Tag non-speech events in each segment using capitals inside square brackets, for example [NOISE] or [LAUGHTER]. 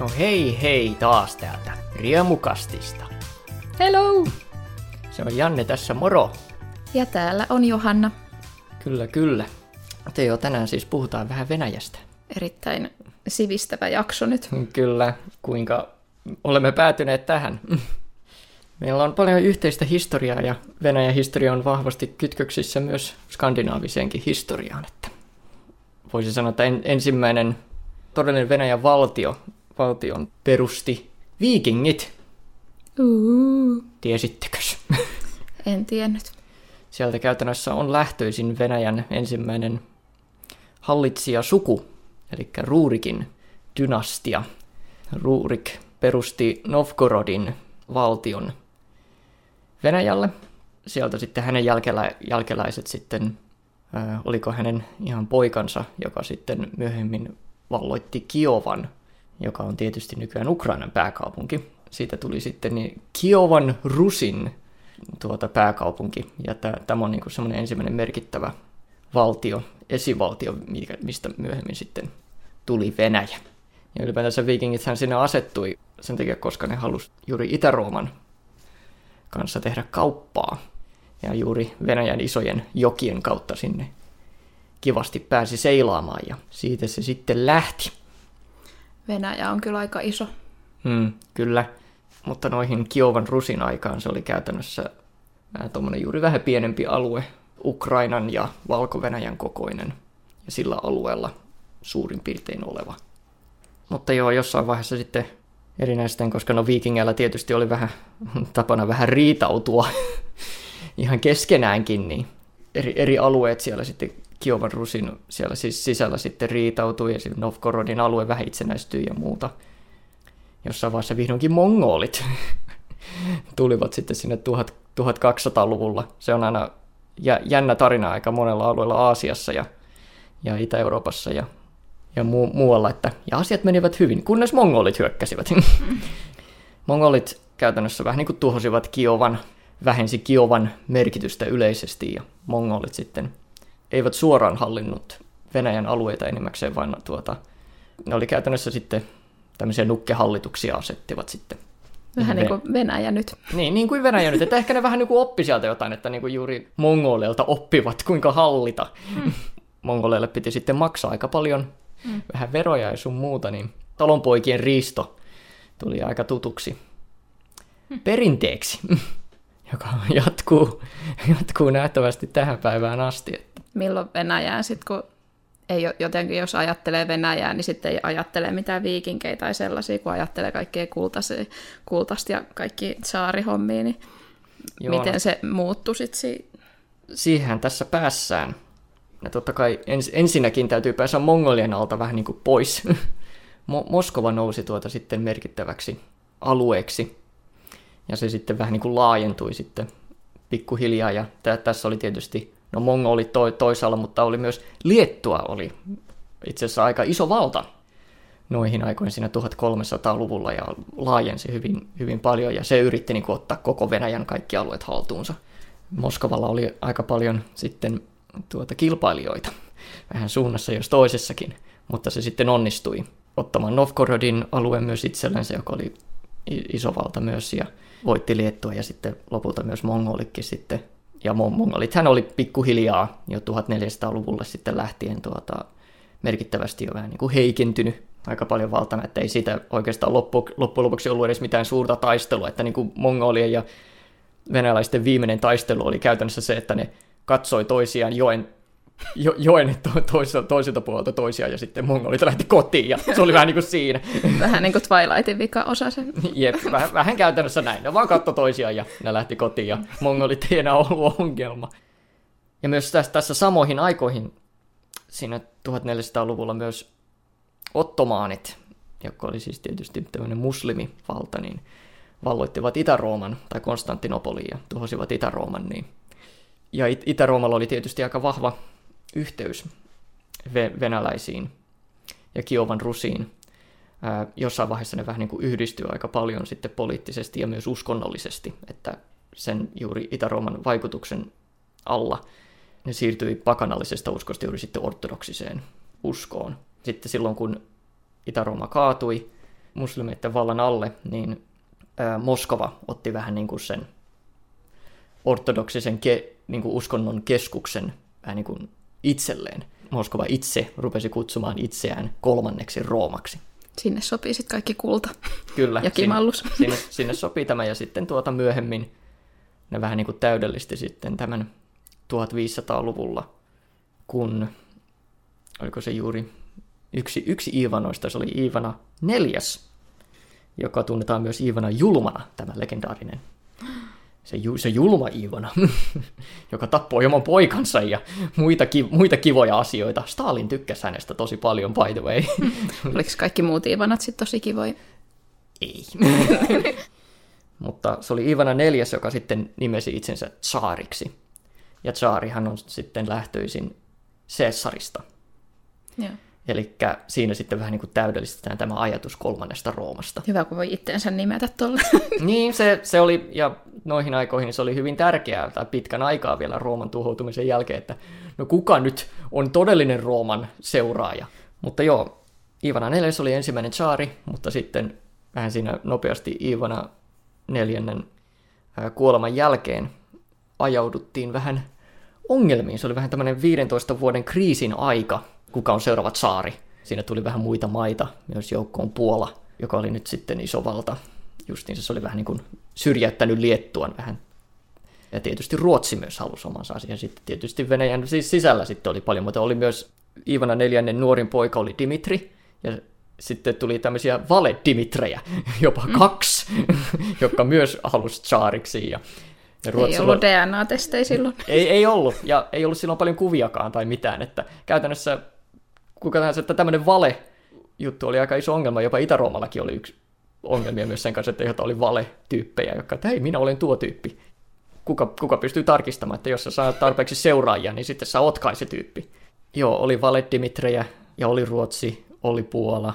No hei hei taas täältä Riemukastista. Hello! Se on Janne tässä, moro. Ja täällä on Johanna. Kyllä, kyllä. Te jo tänään siis puhutaan vähän Venäjästä. Erittäin sivistävä jakso nyt. Kyllä, kuinka olemme päätyneet tähän. Meillä on paljon yhteistä historiaa ja Venäjän historia on vahvasti kytköksissä myös skandinaaviseenkin historiaan. Että voisi sanoa, että en, ensimmäinen todellinen Venäjän valtio, valtion perusti viikingit. Uh, Tiesittekös? en tiennyt. Sieltä käytännössä on lähtöisin Venäjän ensimmäinen hallitsija suku, eli Ruurikin dynastia. Ruurik perusti Novgorodin valtion Venäjälle. Sieltä sitten hänen jälkelä, jälkeläiset sitten, ää, oliko hänen ihan poikansa, joka sitten myöhemmin valloitti Kiovan, joka on tietysti nykyään Ukrainan pääkaupunki. Siitä tuli sitten niin Kiovan Rusin tuota pääkaupunki, ja tämä on niin semmoinen ensimmäinen merkittävä valtio, esivaltio, mistä myöhemmin sitten tuli Venäjä. Ja ylipäätänsä viikingithän sinne asettui sen takia, koska ne halusi juuri Itä-Rooman kanssa tehdä kauppaa. Ja juuri Venäjän isojen jokien kautta sinne kivasti pääsi seilaamaan ja siitä se sitten lähti. Venäjä on kyllä aika iso. Hmm, kyllä, mutta noihin Kiovan Rusin aikaan se oli käytännössä tuommoinen juuri vähän pienempi alue, Ukrainan ja Valko-Venäjän kokoinen ja sillä alueella suurin piirtein oleva. Mutta joo, jossain vaiheessa sitten erinäisten, koska no viikingeillä tietysti oli vähän [LAUGHS] tapana vähän riitautua [LAUGHS] ihan keskenäänkin, niin eri, eri alueet siellä sitten Kiovan Rusin siellä siis sisällä sitten riitautui ja Novgorodin alue vähän itsenäistyi ja muuta. Jossain vaiheessa vihdoinkin mongolit [LAUGHS] tulivat sitten sinne 1200-luvulla. Se on aina jännä tarina aika monella alueella Aasiassa ja, ja Itä-Euroopassa ja ja mu- muualla, että ja asiat menivät hyvin, kunnes mongolit hyökkäsivät. [LAUGHS] mongolit käytännössä vähän niin kuin tuhosivat Kiovan, vähensi Kiovan merkitystä yleisesti ja mongolit sitten eivät suoraan hallinnut Venäjän alueita enimmäkseen, vaan tuota, ne oli käytännössä sitten tämmöisiä nukkehallituksia asettivat sitten. Vähän niin kuin Venäjä nyt. Niin, niin kuin Venäjä nyt. Että ehkä ne vähän niin kuin oppi sieltä jotain, että niin kuin juuri mongoleilta oppivat, kuinka hallita. Mm. [LAUGHS] Mongoleille piti sitten maksaa aika paljon mm. vähän veroja ja sun muuta, niin talonpoikien riisto tuli aika tutuksi mm. perinteeksi, [LAUGHS] joka jatkuu, jatkuu nähtävästi tähän päivään asti. Milloin Venäjään sitten, kun ei jotenkin, jos ajattelee Venäjää, niin sitten ei ajattele mitään viikinkejä tai sellaisia, kun ajattelee kaikkea kultaisia, kultasta ja kaikki saarihommia, niin Joo, miten no. se muuttui sitten si- Siihen tässä päässään. Ja totta kai ens, ensinnäkin täytyy päästä Mongolian alta vähän niin kuin pois. [LAUGHS] Moskova nousi tuota sitten merkittäväksi alueeksi. Ja se sitten vähän niin kuin laajentui sitten pikkuhiljaa. Ja t- tässä oli tietysti, no oli to- toisaalla, mutta oli myös Liettua oli itse asiassa aika iso valta noihin aikoihin siinä 1300-luvulla ja laajensi hyvin, hyvin paljon. Ja se yritti niin kuin ottaa koko Venäjän kaikki alueet haltuunsa. Moskovalla oli aika paljon sitten tuota kilpailijoita vähän suunnassa jos toisessakin, mutta se sitten onnistui ottamaan Novgorodin alueen myös itsellensä, joka oli iso valta myös ja voitti Liettua ja sitten lopulta myös Mongolikki sitten. Ja mongolit hän oli pikkuhiljaa jo 1400-luvulle sitten lähtien tuota, merkittävästi jo vähän niin kuin heikentynyt aika paljon valtana, että ei siitä oikeastaan loppu, loppujen lopuksi ollut edes mitään suurta taistelua, että niin kuin mongolien ja venäläisten viimeinen taistelu oli käytännössä se, että ne katsoi toisiaan joen, [LAUGHS] jo, joen to, toiselta, toiselta puolelta toisiaan ja sitten mongolit lähti kotiin ja se oli vähän niin kuin siinä. [LAUGHS] Vähän niin kuin Twilightin vika osa se. Jep, vähän, vähän käytännössä näin. Ne vaan katsoi toisiaan ja ne lähti kotiin ja mongolit ei enää ollut ongelma. Ja myös tässä, tässä samoihin aikoihin, siinä 1400-luvulla myös ottomaanit, joka oli siis tietysti tämmöinen muslimivalta, niin valloittivat Itä-Rooman tai Konstantinopoliin ja tuhosivat Itä-Rooman, niin ja Itä-Roomalla oli tietysti aika vahva yhteys venäläisiin ja Kiovan rusiin. Jossain vaiheessa ne vähän niin kuin yhdistyy aika paljon sitten poliittisesti ja myös uskonnollisesti, että sen juuri Itä-Rooman vaikutuksen alla ne siirtyi pakanallisesta uskosta juuri sitten ortodoksiseen uskoon. Sitten silloin kun Itä-Rooma kaatui, muslimeiden vallan alle, niin Moskova otti vähän niin kuin sen ortodoksisen ke, niin kuin uskonnon keskuksen vähän niin kuin itselleen. Moskova itse rupesi kutsumaan itseään kolmanneksi Roomaksi. Sinne sopii sitten kaikki kulta Kyllä. ja kimallus. Sinne, sinne, sinne sopii tämä ja sitten tuota myöhemmin ne vähän niin kuin täydellisti sitten tämän 1500-luvulla, kun, oliko se juuri yksi, yksi Iivanoista, se oli Iivana neljäs, joka tunnetaan myös Iivana julmana, tämä legendaarinen se, ju, se julma Iivana, [LAUGHS] joka tappoi oman poikansa ja muita, ki, muita kivoja asioita. Stalin tykkäsi hänestä tosi paljon, by the way. [LAUGHS] Oliko kaikki muut Iivanat sitten tosi kivoja? Ei. [LAUGHS] Mutta se oli Iivana neljäs, joka sitten nimesi itsensä tsaariksi. Ja tsaarihan on sitten lähtöisin Caesarista. Joo. Eli siinä sitten vähän niin kuin täydellistetään tämä ajatus kolmannesta Roomasta. Hyvä, kun voi itteensä nimetä tuolle. [LAUGHS] niin, se, se oli, ja noihin aikoihin se oli hyvin tärkeää, tai pitkän aikaa vielä Rooman tuhoutumisen jälkeen, että no kuka nyt on todellinen Rooman seuraaja. Mutta joo, Ivana neljäs oli ensimmäinen saari, mutta sitten vähän siinä nopeasti Ivana neljännen kuoleman jälkeen ajauduttiin vähän ongelmiin. Se oli vähän tämmöinen 15 vuoden kriisin aika, kuka on seuraava saari. Siinä tuli vähän muita maita, myös joukkoon Puola, joka oli nyt sitten iso valta. Justiinsa se oli vähän niin kuin syrjäyttänyt Liettuan vähän. Ja tietysti Ruotsi myös halusi omansa asian. Sitten tietysti Venäjän siis sisällä sitten oli paljon, mutta oli myös Ivana neljännen nuorin poika oli Dimitri, ja sitten tuli tämmöisiä vale-Dimitrejä, [LAUGHS] jopa mm. kaksi, [LAUGHS] jotka myös halusi tsaariksi. Ja, ja Ruotsilla... Ei ollut DNA-testejä silloin. Ei, ei ollut, ja ei ollut silloin paljon kuviakaan tai mitään, että käytännössä kuka tahansa, että tämmöinen vale-juttu oli aika iso ongelma, jopa Itä-Roomallakin oli yksi ongelmia myös sen kanssa, että jota oli vale-tyyppejä, jotka, että hei, minä olen tuo tyyppi. Kuka, kuka pystyy tarkistamaan, että jos sä saat tarpeeksi seuraajia, niin sitten sä oot kai se tyyppi. Joo, oli vale-Dimitrejä, ja oli Ruotsi, oli Puola,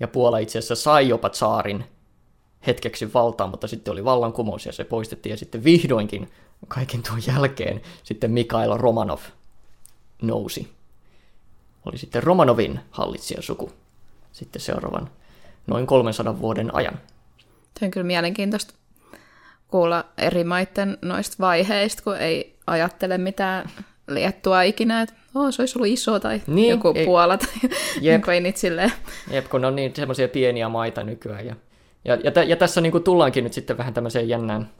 ja Puola itse asiassa sai jopa saarin hetkeksi valtaan, mutta sitten oli vallankumous ja se poistettiin, ja sitten vihdoinkin kaiken tuon jälkeen sitten Mikael Romanov nousi. Oli sitten Romanovin hallitsijasuku sitten seuraavan noin 300 vuoden ajan. Tämä on kyllä mielenkiintoista kuulla eri maiden noista vaiheista, kun ei ajattele mitään liettua ikinä, että oh, se olisi ollut iso tai niin, joku ei, Puola tai [LAUGHS] jep, ei niitä silleen. Jep, kun on niin semmoisia pieniä maita nykyään. Ja, ja, ja, ja tässä niin kuin tullaankin nyt sitten vähän tämmöiseen jännään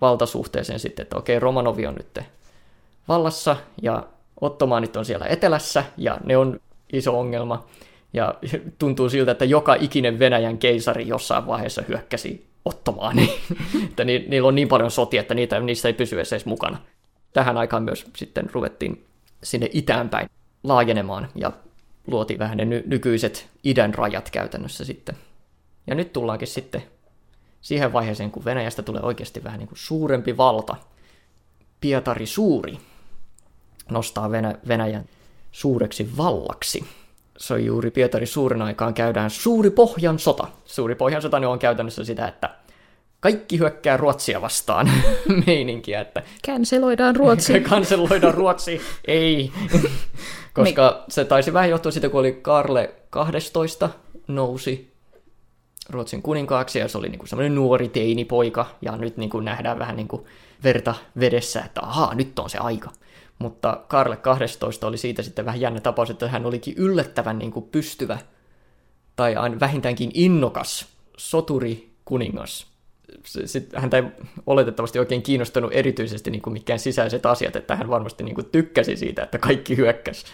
valtasuhteeseen sitten, että okei, Romanovi on nyt vallassa ja Ottomaanit on siellä etelässä ja ne on iso ongelma. Ja [LAUGHS] tuntuu siltä, että joka ikinen Venäjän keisari jossain vaiheessa hyökkäsi Ottomaaniin. [LAUGHS] että ni, niillä on niin paljon sotia, että niitä, niissä ei pysy edes mukana. Tähän aikaan myös sitten ruvettiin sinne itäänpäin laajenemaan ja luotiin vähän ne ny- nykyiset idän rajat käytännössä sitten. Ja nyt tullaankin sitten siihen vaiheeseen, kun Venäjästä tulee oikeasti vähän niin kuin suurempi valta. Pietari Suuri nostaa Venä- Venäjän suureksi vallaksi se on juuri Pietari suurin aikaan käydään suuri pohjan sota. Suuri pohjan sota on käytännössä sitä, että kaikki hyökkää Ruotsia vastaan [LAUGHS] meininkiä. Että Kanseloidaan Ruotsi. [LAUGHS] Kanseloidaan Ruotsi, ei. [LAUGHS] Koska se taisi vähän johtua siitä, kun oli Karle 12 nousi Ruotsin kuninkaaksi, ja se oli niinku semmoinen nuori teinipoika, ja nyt niinku nähdään vähän niinku verta vedessä, että ahaa, nyt on se aika. Mutta Karle 12 oli siitä sitten vähän jännä tapaus, että hän olikin yllättävän niin kuin pystyvä tai vähintäänkin innokas soturi kuningas. Sitten häntä ei oletettavasti oikein kiinnostanut erityisesti niin kuin mikään sisäiset asiat, että hän varmasti niin kuin tykkäsi siitä, että kaikki hyökkäs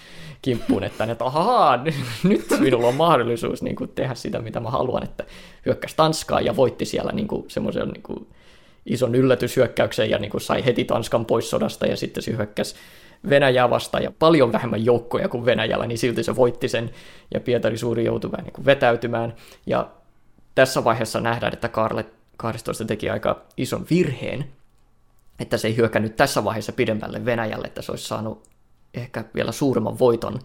kimppuun, että, että ahaa, nyt minulla on mahdollisuus niin kuin tehdä sitä, mitä mä haluan, että hyökkäsi Tanskaa ja voitti siellä niin kuin semmoisen niin ison yllätyshyökkäyksen ja niin kuin sai heti Tanskan pois sodasta ja sitten se hyökkäsi Venäjää vastaan ja paljon vähemmän joukkoja kuin Venäjällä, niin silti se voitti sen ja Pietari Suuri joutui vähän niin kuin vetäytymään. Ja tässä vaiheessa nähdään, että Karle 12 teki aika ison virheen, että se ei hyökännyt tässä vaiheessa pidemmälle Venäjälle, että se olisi saanut ehkä vielä suuremman voiton,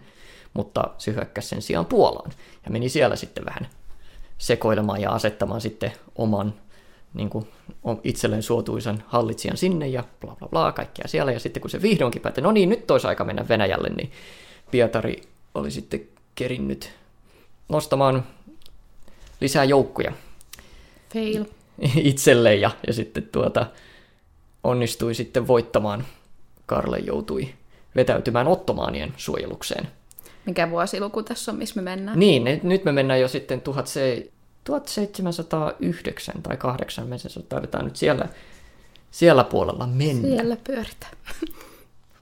mutta se hyökkäsi sen sijaan Puolaan ja meni siellä sitten vähän sekoilemaan ja asettamaan sitten oman niin kuin, itselleen suotuisan hallitsijan sinne ja bla bla bla, kaikkea siellä. Ja sitten kun se vihdoinkin päätti, no niin, nyt olisi aika mennä Venäjälle, niin Pietari oli sitten kerinnyt nostamaan lisää joukkoja Fail. [LAUGHS] itselle ja, ja sitten tuota, onnistui sitten voittamaan. Karle joutui vetäytymään ottomaanien suojelukseen. Mikä vuosiluku tässä on, missä me mennään? Niin, nyt me mennään jo sitten 17- 1709 tai 8, me taidetaan nyt siellä, siellä puolella mennä. Siellä pyöritään.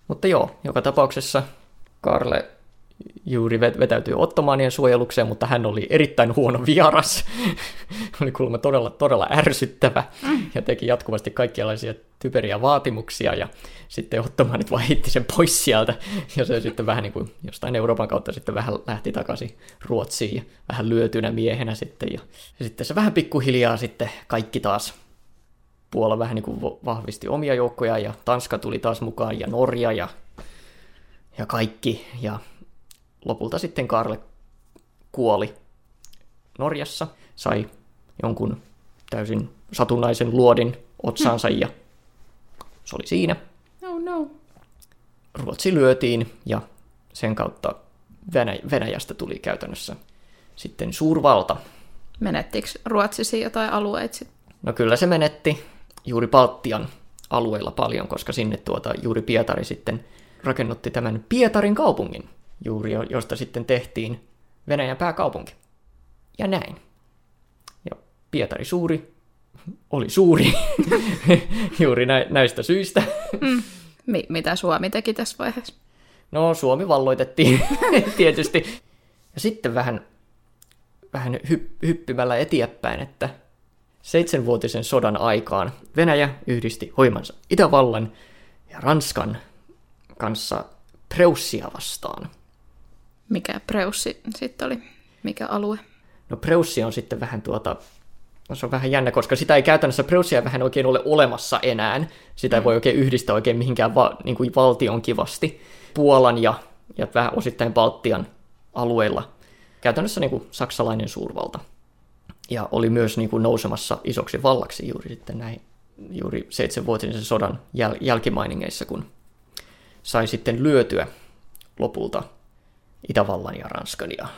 Mutta joo, joka tapauksessa Karle juuri vet- vetäytyi ottomaanien suojelukseen, mutta hän oli erittäin huono vieras. [LAUGHS] oli kuulemma todella, todella ärsyttävä ja teki jatkuvasti kaikkialaisia typeriä vaatimuksia ja sitten ottomaanit vaan hitti sen pois sieltä ja se sitten vähän niin kuin jostain Euroopan kautta sitten vähän lähti takaisin Ruotsiin ja vähän lyötynä miehenä sitten ja, ja sitten se vähän pikkuhiljaa sitten kaikki taas Puola vähän niin kuin vahvisti omia joukkoja ja Tanska tuli taas mukaan ja Norja ja, ja kaikki. Ja lopulta sitten Karle kuoli Norjassa, sai jonkun täysin satunnaisen luodin otsaansa ja se oli siinä. Oh no. Ruotsi lyötiin ja sen kautta Venäj- Venäjästä tuli käytännössä sitten suurvalta. Menettikö Ruotsissa jotain alueita? No kyllä se menetti juuri Baltian alueella paljon, koska sinne tuota juuri Pietari sitten rakennutti tämän Pietarin kaupungin, juuri jo- josta sitten tehtiin Venäjän pääkaupunki. Ja näin. Ja Pietari suuri oli suuri [LAUGHS] juuri nä- näistä syistä. Mi- mitä Suomi teki tässä vaiheessa? No, Suomi valloitettiin [LAUGHS] tietysti. Ja sitten vähän, vähän hy- hyppimällä eteenpäin, että seitsemänvuotisen sodan aikaan Venäjä yhdisti hoimansa Itävallan ja Ranskan kanssa Preussia vastaan. Mikä Preussi sitten oli? Mikä alue? No Preussi on sitten vähän tuota, no se on vähän jännä, koska sitä ei käytännössä Preussia vähän oikein ole olemassa enää. Sitä ei voi oikein yhdistää oikein mihinkään va, niin kuin valtion kivasti. Puolan ja, ja vähän osittain Baltian alueilla. Käytännössä niin kuin saksalainen suurvalta. Ja oli myös niin kuin nousemassa isoksi vallaksi juuri sitten näin juuri seitsemänvuotisen sodan jäl- jälkimainingeissa, kun sai sitten lyötyä lopulta Itävallan ja Ranskan ja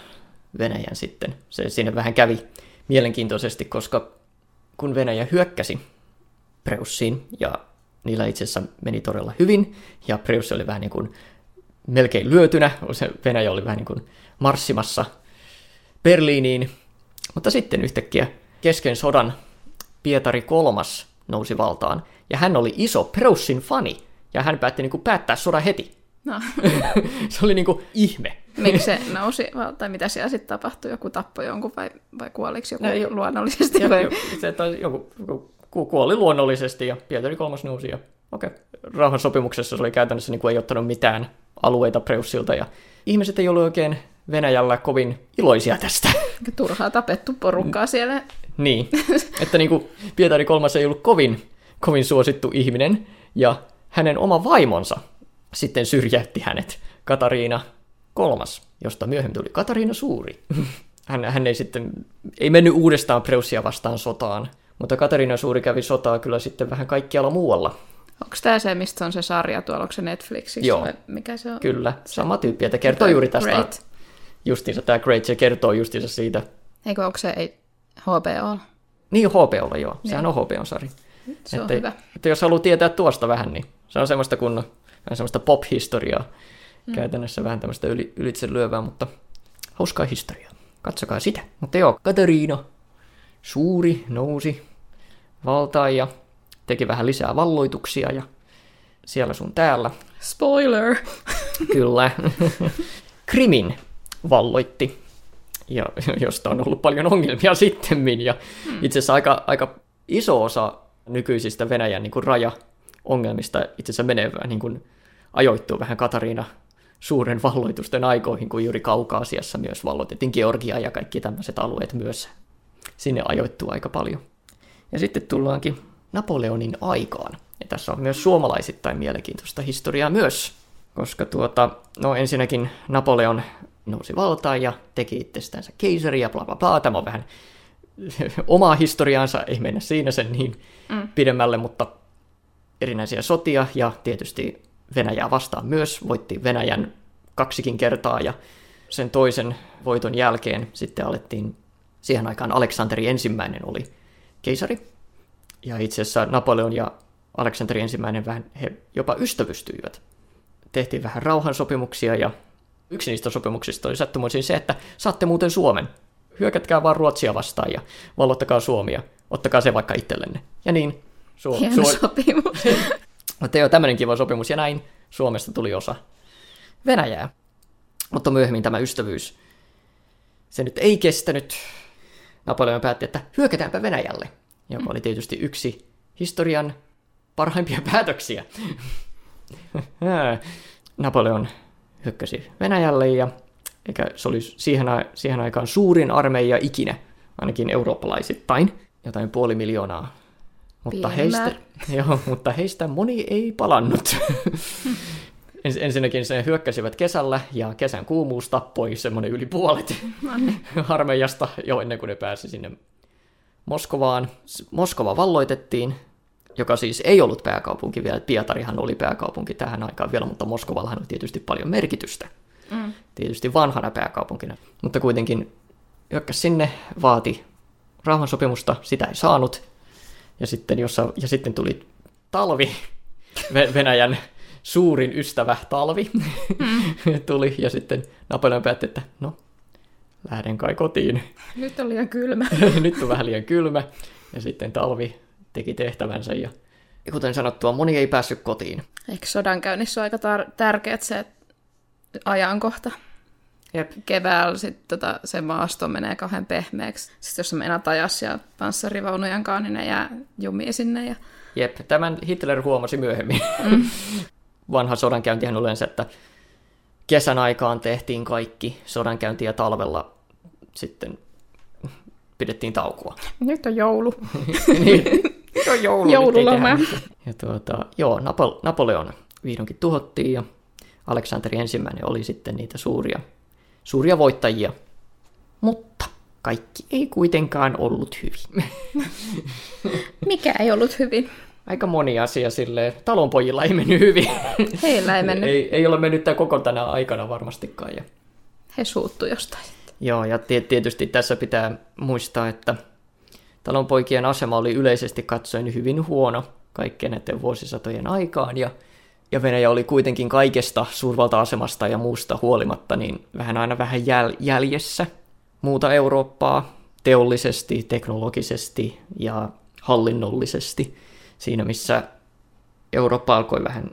Venäjän sitten. Se siinä vähän kävi mielenkiintoisesti, koska kun Venäjä hyökkäsi Preussiin ja niillä itse asiassa meni todella hyvin ja Preussi oli vähän niin kuin melkein lyötynä, se Venäjä oli vähän niin kuin marssimassa Berliiniin, mutta sitten yhtäkkiä kesken sodan Pietari kolmas nousi valtaan ja hän oli iso Preussin fani ja hän päätti niin kuin päättää sodan heti. No, [LAUGHS] se oli niin kuin ihme. miksi se nousi, tai mitä siellä sitten tapahtui? Joku tappoi jonkun vai, vai kuoliko joku No, ei- luonnollisesti? Vai? jo- se, että joku, joku ku- kuoli luonnollisesti ja Pietari kolmas nousi. Ja, okei. Rauhansopimuksessa se oli käytännössä niin kuin ei ottanut mitään alueita Preussilta ja ihmiset ei ollut oikein Venäjällä kovin iloisia tästä. Turhaa tapettu porukkaa siellä. niin, [LAUGHS] että niin kuin Pietari kolmas ei ollut kovin, kovin suosittu ihminen ja hänen oma vaimonsa sitten syrjäytti hänet. Katariina kolmas, josta myöhemmin tuli Katariina suuri. [LAUGHS] Hän, hän ei sitten, ei mennyt uudestaan Preussia vastaan sotaan, mutta Katariina suuri kävi sotaa kyllä sitten vähän kaikkialla muualla. Onko tämä se, mistä on se sarja tuolla, onko se Netflixissä Joo. vai mikä se on? Kyllä, sama tyyppi, että kertoo juuri tästä. Great. Justiinsa tämä Great, se kertoo justiinsa siitä. Eikö onko se ei, HBO? Niin HBOlla joo, sehän on HBO-sari. Se on että, hyvä. Että jos haluaa tietää tuosta vähän, niin se on semmoista kun vähän semmoista pop-historiaa. Mm. Käytännössä vähän tämmöistä yli, ylitse lyövää, mutta hauskaa historiaa. Katsokaa sitä. Mutta joo, Katariina, suuri, nousi valtaan ja teki vähän lisää valloituksia ja siellä sun täällä. Spoiler! Kyllä. Krimin valloitti, ja josta on ollut paljon ongelmia sittemmin. Ja itse asiassa aika, aika iso osa nykyisistä Venäjän niin kuin raja-ongelmista itse asiassa menee niin kuin ajoittuu vähän Katariina suuren valloitusten aikoihin, kun juuri Kaukaasiassa myös valloitettiin Georgia ja kaikki tämmöiset alueet myös sinne ajoittuu aika paljon. Ja sitten tullaankin Napoleonin aikaan. Ja tässä on myös suomalaisittain mielenkiintoista historiaa myös, koska tuota, no ensinnäkin Napoleon nousi valtaan ja teki itsestänsä keisari ja bla bla bla. Tämä on vähän [LAUGHS] omaa historiaansa, ei mennä siinä sen niin mm. pidemmälle, mutta erinäisiä sotia ja tietysti Venäjää vastaan myös. Voitti Venäjän kaksikin kertaa ja sen toisen voiton jälkeen sitten alettiin Siihen aikaan Aleksanteri ensimmäinen oli keisari. Ja itse asiassa Napoleon ja Aleksanteri ensimmäinen vähän he jopa ystävystyivät. Tehtiin vähän rauhansopimuksia ja yksi niistä sopimuksista oli sattumoisin se, että saatte muuten Suomen. Hyökätkää vaan Ruotsia vastaan ja vallottakaa Suomia. Ottakaa se vaikka itsellenne. Ja niin. Suo- Hieno Suo- sopimus. [LAUGHS] Mutta joo, tämmöinen kiva sopimus. Ja näin Suomesta tuli osa Venäjää. Mutta myöhemmin tämä ystävyys, se nyt ei kestänyt. Napoleon päätti, että hyökätäänpä Venäjälle, joka oli tietysti yksi historian parhaimpia päätöksiä. [LAUGHS] Napoleon hyökkäsi Venäjälle ja eikä se oli siihen, siihen aikaan suurin armeija ikinä, ainakin eurooppalaisittain, jotain puoli miljoonaa. Mutta heistä, [LAUGHS] joo, mutta heistä moni ei palannut. [LAUGHS] Ensinnäkin se hyökkäsivät kesällä ja kesän kuumuus tappoi semmoinen yli puolet [LAUGHS] armeijasta jo ennen kuin ne pääsi sinne Moskovaan. Moskova valloitettiin, joka siis ei ollut pääkaupunki vielä. Pietarihan oli pääkaupunki tähän aikaan vielä, mutta Moskovallahan on tietysti paljon merkitystä. Mm. Tietysti vanhana pääkaupunkina. Mutta kuitenkin hyökkäsi sinne, vaati rauhansopimusta, sitä ei saanut. Ja sitten, jossa, ja sitten tuli talvi Venäjän suurin ystävä talvi mm. [LAUGHS] tuli, ja sitten Napoleon päätti, että no, lähden kai kotiin. Nyt on liian kylmä. [LAUGHS] Nyt on vähän liian kylmä, ja sitten talvi teki tehtävänsä, ja kuten sanottua, moni ei päässyt kotiin. Eikö sodan käynnissä ole aika tar- tärkeät se ajankohta? Jep. Keväällä sit, tota, se maasto menee kauhean pehmeäksi. Sitten jos meinaat ajas ja panssarivaunujen kanssa, niin ne jää jumiin sinne. Ja... Jep, tämän Hitler huomasi myöhemmin. Mm. [LAUGHS] vanha sodankäyntihän yleensä, että kesän aikaan tehtiin kaikki sodankäynti ja talvella sitten pidettiin taukoa. Nyt on joulu. [LAUGHS] niin, nyt on joulu. Joululoma. Ja tuota, joo, Napo- Napoleon vihdoinkin tuhottiin ja Aleksanteri ensimmäinen oli sitten niitä suuria, suuria voittajia. Mutta kaikki ei kuitenkaan ollut hyvin. [LAUGHS] Mikä ei ollut hyvin? aika moni asia silleen. Talonpojilla ei mennyt hyvin. [LAUGHS] Heillä ei mennyt. ei, ei ole mennyt tämä koko tänä aikana varmastikaan. Ja... He suuttu jostain. Joo, ja tietysti tässä pitää muistaa, että talonpoikien asema oli yleisesti katsoen hyvin huono kaikkien näiden vuosisatojen aikaan, ja, ja Venäjä oli kuitenkin kaikesta suurvalta-asemasta ja muusta huolimatta niin vähän aina vähän jäl- jäljessä muuta Eurooppaa teollisesti, teknologisesti ja hallinnollisesti siinä missä Eurooppa alkoi vähän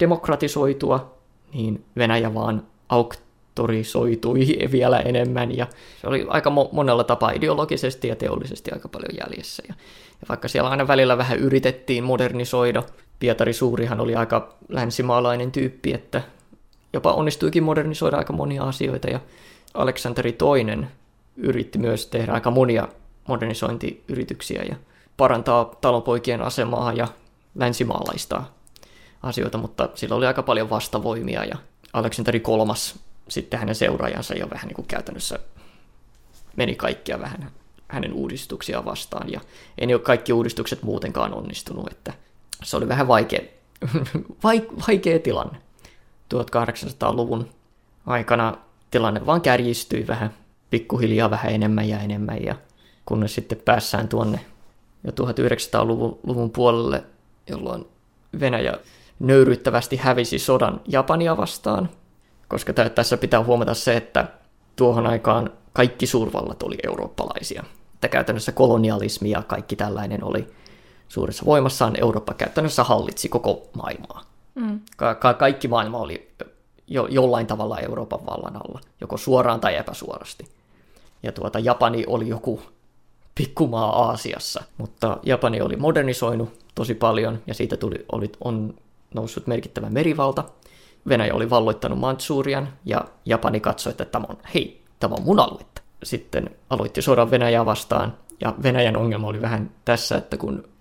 demokratisoitua, niin Venäjä vaan auktorisoitui [LAUGHS] vielä enemmän ja se oli aika monella tapaa ideologisesti ja teollisesti aika paljon jäljessä. Ja, ja vaikka siellä aina välillä vähän yritettiin modernisoida, Pietari Suurihan oli aika länsimaalainen tyyppi, että jopa onnistuikin modernisoida aika monia asioita ja Aleksanteri II yritti myös tehdä aika monia modernisointiyrityksiä ja parantaa talonpoikien asemaa ja länsimaalaista asioita, mutta sillä oli aika paljon vastavoimia ja Aleksanteri kolmas sitten hänen seuraajansa jo vähän niin kuin käytännössä meni kaikkia vähän hänen uudistuksia vastaan ja ei ne ole kaikki uudistukset muutenkaan onnistunut, että se oli vähän vaikea, [LAUGHS] vaikea tilanne. 1800-luvun aikana tilanne vaan kärjistyi vähän pikkuhiljaa vähän enemmän ja enemmän ja kunnes sitten päässään tuonne jo 1900-luvun puolelle, jolloin Venäjä nöyryttävästi hävisi sodan Japania vastaan, koska tässä pitää huomata se, että tuohon aikaan kaikki suurvallat oli eurooppalaisia. Että käytännössä kolonialismi ja kaikki tällainen oli suuressa voimassaan. Eurooppa käytännössä hallitsi koko maailmaa. Mm. Ka- ka- kaikki maailma oli jo- jollain tavalla Euroopan vallan alla, joko suoraan tai epäsuorasti. Ja tuota, Japani oli joku pikkumaa Aasiassa, mutta Japani oli modernisoinut tosi paljon ja siitä tuli, oli, on noussut merkittävä merivalta. Venäjä oli valloittanut Mantsurian ja Japani katsoi, että tämä on, hei, tämä on mun aluetta. Sitten aloitti sodan Venäjää vastaan ja Venäjän ongelma oli vähän tässä, että kun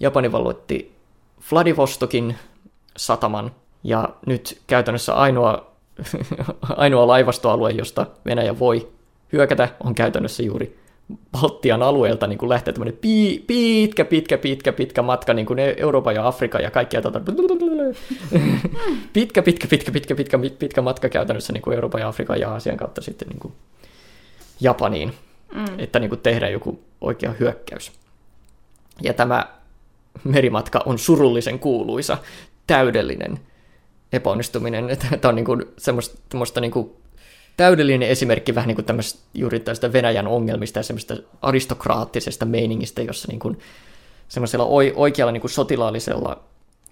Japani valloitti Vladivostokin sataman ja nyt käytännössä ainoa, [LAUGHS] ainoa laivastoalue, josta Venäjä voi hyökätä, on käytännössä juuri Baltian alueelta niin kuin lähtee tämmöinen pitkä, pitkä, pitkä, pitkä matka niin kuin Euroopan ja Afrikan ja kaikkia tätä [LAUGHS] pitkä, pitkä, pitkä, pitkä, pitkä, pitkä matka käytännössä niin kuin Euroopan ja Afrikan ja Aasian kautta sitten niin kuin Japaniin. mm. että niin kuin tehdään joku oikea hyökkäys. Ja tämä merimatka on surullisen kuuluisa, täydellinen epäonnistuminen. [LAUGHS] Tämä on niin kuin semmoista, semmoista niin kuin täydellinen esimerkki vähän niin kuin tämmöistä, juuri tästä Venäjän ongelmista ja semmoista aristokraattisesta meiningistä, jossa niin kuin semmoisella oikealla niin kuin sotilaallisella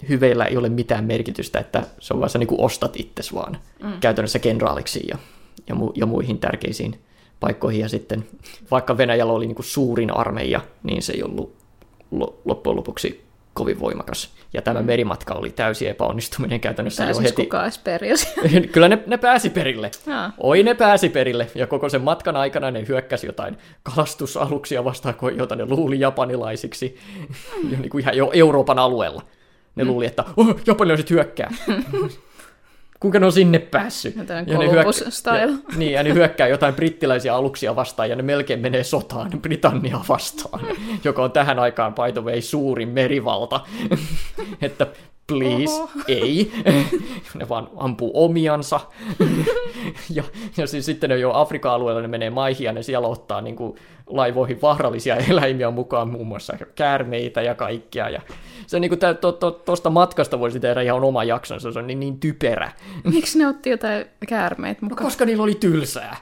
hyveillä ei ole mitään merkitystä, että se on vaan sä niin kuin ostat itsesi vaan mm. käytännössä kenraaliksi ja, ja, mu, ja muihin tärkeisiin paikkoihin. Ja sitten vaikka Venäjällä oli niin kuin suurin armeija, niin se ei ollut loppujen lopuksi kovin voimakas. Ja tämä mm. merimatka oli täysi epäonnistuminen käytännössä Pääsis jo heti. kukaan edes [LAUGHS] Kyllä ne, ne pääsi perille. Ja. Oi ne pääsi perille. Ja koko sen matkan aikana ne hyökkäsi jotain kalastusaluksia vastaan, joita ne luuli japanilaisiksi. Mm. [LAUGHS] ja niin kuin ihan jo Euroopan alueella. Ne mm. luuli, että oh, japanilaiset hyökkää. [LAUGHS] Kuinka ne on sinne päässyt? Ja ne, hyökkää, ja, niin, ja ne hyökkää jotain brittiläisiä aluksia vastaan, ja ne melkein menee sotaan Britanniaa vastaan, [LAUGHS] joka on tähän aikaan, by the way, suurin merivalta. [LAUGHS] että please, Oho. [LAUGHS] ei. [LAUGHS] ne vaan ampuu omiansa. [LAUGHS] ja, ja siis sitten ne jo Afrikan alueella ne menee maihin ja ne siellä ottaa niin kuin, laivoihin vaarallisia eläimiä mukaan, muun muassa käärmeitä ja kaikkia. Ja se niin kuin, to, to, tuosta matkasta voisi tehdä ihan oma jaksonsa, se on niin, niin typerä. Miksi ne otti jotain käärmeitä mukaan? No, koska niillä oli tylsää.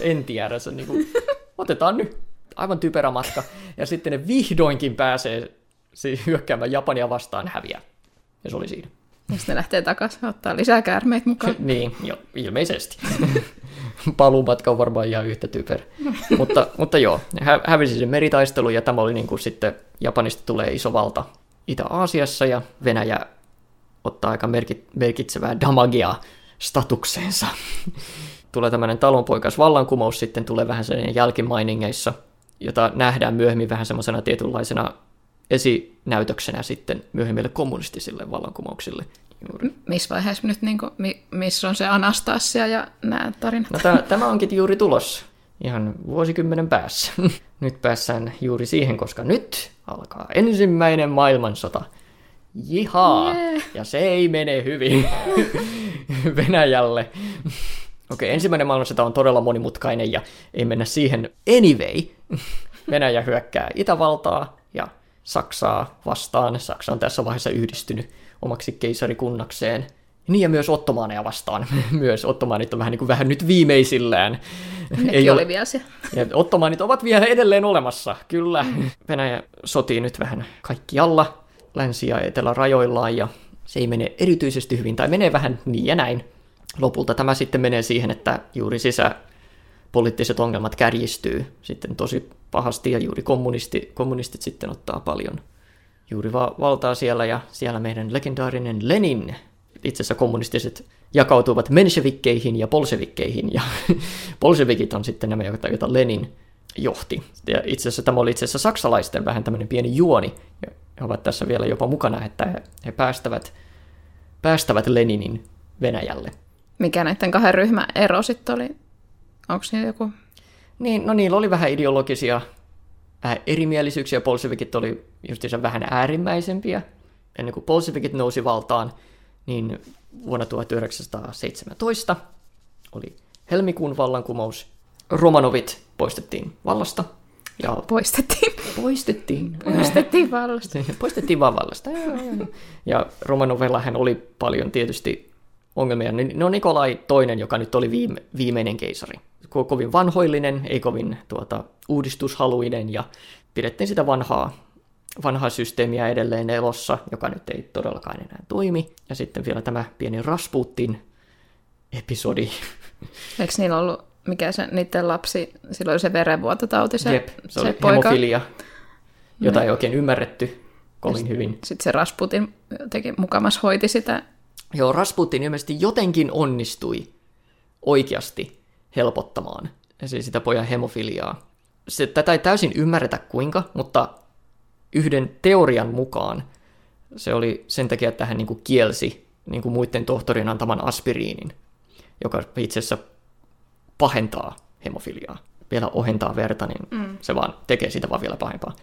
en tiedä, se niin kuin, otetaan nyt aivan typerä matka. Ja sitten ne vihdoinkin pääsee hyökkäämään Japania vastaan häviää. Ja se oli siinä. Ja sitten ne lähtee takaisin ottaa lisää käärmeitä mukaan. [LAUGHS] niin, jo, ilmeisesti. [LAUGHS] Paluumatka on varmaan ihan yhtä typerä. [LAUGHS] mutta, mutta joo, hä- hävisi sen meritaistelu ja tämä oli niin kuin sitten Japanista tulee iso valta Itä-Aasiassa ja Venäjä ottaa aika merkitsevää damagia statukseensa. tulee tämmöinen talonpoikas vallankumous, sitten tulee vähän sen jälkimainingeissa, jota nähdään myöhemmin vähän semmoisena tietynlaisena esinäytöksenä sitten myöhemmille kommunistisille vallankumouksille. Juuri. Missä vaiheessa nyt, niin kuin, missä on se Anastasia ja nämä tarinat? No, tämä, tämä onkin juuri tulos ihan vuosikymmenen päässä. [LAUGHS] nyt päässään juuri siihen, koska nyt alkaa ensimmäinen maailmansota. Jihaa! Yeah. Ja se ei mene hyvin [LAUGHS] Venäjälle. Okei, okay, ensimmäinen maailmansota on todella monimutkainen ja ei mennä siihen anyway. Venäjä hyökkää Itävaltaa Saksaa vastaan. Saksa on tässä vaiheessa yhdistynyt omaksi keisarikunnakseen. Niin ja myös ottomaaneja vastaan. [LAUGHS] myös ottomaanit on vähän, niin kuin, vähän nyt viimeisillään. Nekin Ei oli ole... vielä se. [LAUGHS] Ja ottomaanit ovat vielä edelleen olemassa, kyllä. Venäjä sotii nyt vähän kaikkialla länsi- ja etelärajoillaan ja se ei mene erityisesti hyvin, tai menee vähän niin ja näin. Lopulta tämä sitten menee siihen, että juuri sisä poliittiset ongelmat kärjistyy sitten tosi pahasti ja juuri kommunisti, kommunistit sitten ottaa paljon juuri va- valtaa siellä ja siellä meidän legendaarinen Lenin, itse asiassa kommunistiset jakautuvat menshevikkeihin ja bolshevikkeihin ja [LAUGHS] bolshevikit on sitten nämä, joita Lenin johti. Ja itse asiassa tämä oli itse asiassa saksalaisten vähän tämmöinen pieni juoni, ja he ovat tässä vielä jopa mukana, että he, he päästävät, päästävät Leninin Venäjälle. Mikä näiden kahden ryhmän ero sitten oli? Onko siinä joku? Niin, no niillä oli vähän ideologisia äh, erimielisyyksiä. Bolshevikit oli justiinsa vähän äärimmäisempiä. Ennen kuin bolshevikit nousi valtaan, niin vuonna 1917 oli helmikuun vallankumous. Romanovit poistettiin vallasta. Ja poistettiin. Poistettiin. Poistettiin vallasta. [LAUGHS] poistettiin vaan vallasta. Ja Romanovellahan oli paljon tietysti ongelmia. No Nikolai toinen, joka nyt oli viime, viimeinen keisari ko- kovin vanhoillinen, ei kovin tuota, uudistushaluinen ja pidettiin sitä vanhaa, vanhaa systeemiä edelleen elossa, joka nyt ei todellakaan enää toimi. Ja sitten vielä tämä pieni Rasputin episodi. [LAUGHS] Eikö niillä ollut, mikä se niiden lapsi, silloin oli se verenvuototauti, se, Jep, se, se oli poika. hemofilia, jota ne. ei oikein ymmärretty kovin ja hyvin. Sitten se Rasputin jotenkin mukamas hoiti sitä. Joo, Rasputin ilmeisesti jotenkin onnistui oikeasti helpottamaan siis sitä pojan hemofiliaa. Se, tätä ei täysin ymmärretä kuinka, mutta yhden teorian mukaan se oli sen takia, että hän niin kuin kielsi niin kuin muiden tohtorin antaman aspiriinin, joka itse asiassa pahentaa hemofiliaa. Vielä ohentaa verta, niin mm. se vaan tekee sitä vaan vielä pahempaa.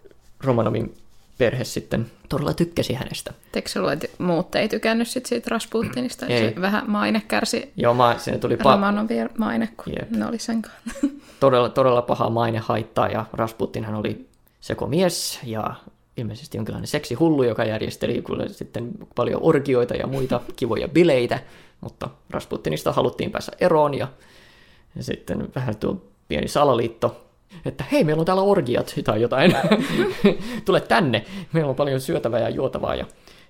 Romanovin perhe sitten todella tykkäsi hänestä. Eikö se ollut, että muut ei tykännyt sit siitä Rasputinista? Ei. Se vähän maine kärsi. Joo, mä, sinne tuli pa- Romanovien maine, kun Jep. ne oli sen kanssa. [LAUGHS] todella, todella paha maine haittaa ja Rasputinhan oli sekomies ja ilmeisesti jonkinlainen seksihullu, joka järjesteli kyllä sitten paljon orgioita ja muita [LAUGHS] kivoja bileitä, mutta Rasputinista haluttiin päästä eroon ja sitten vähän tuo pieni salaliitto, että hei, meillä on täällä orgiat tai jotain, [LAUGHS] tule tänne, meillä on paljon syötävää ja juotavaa ja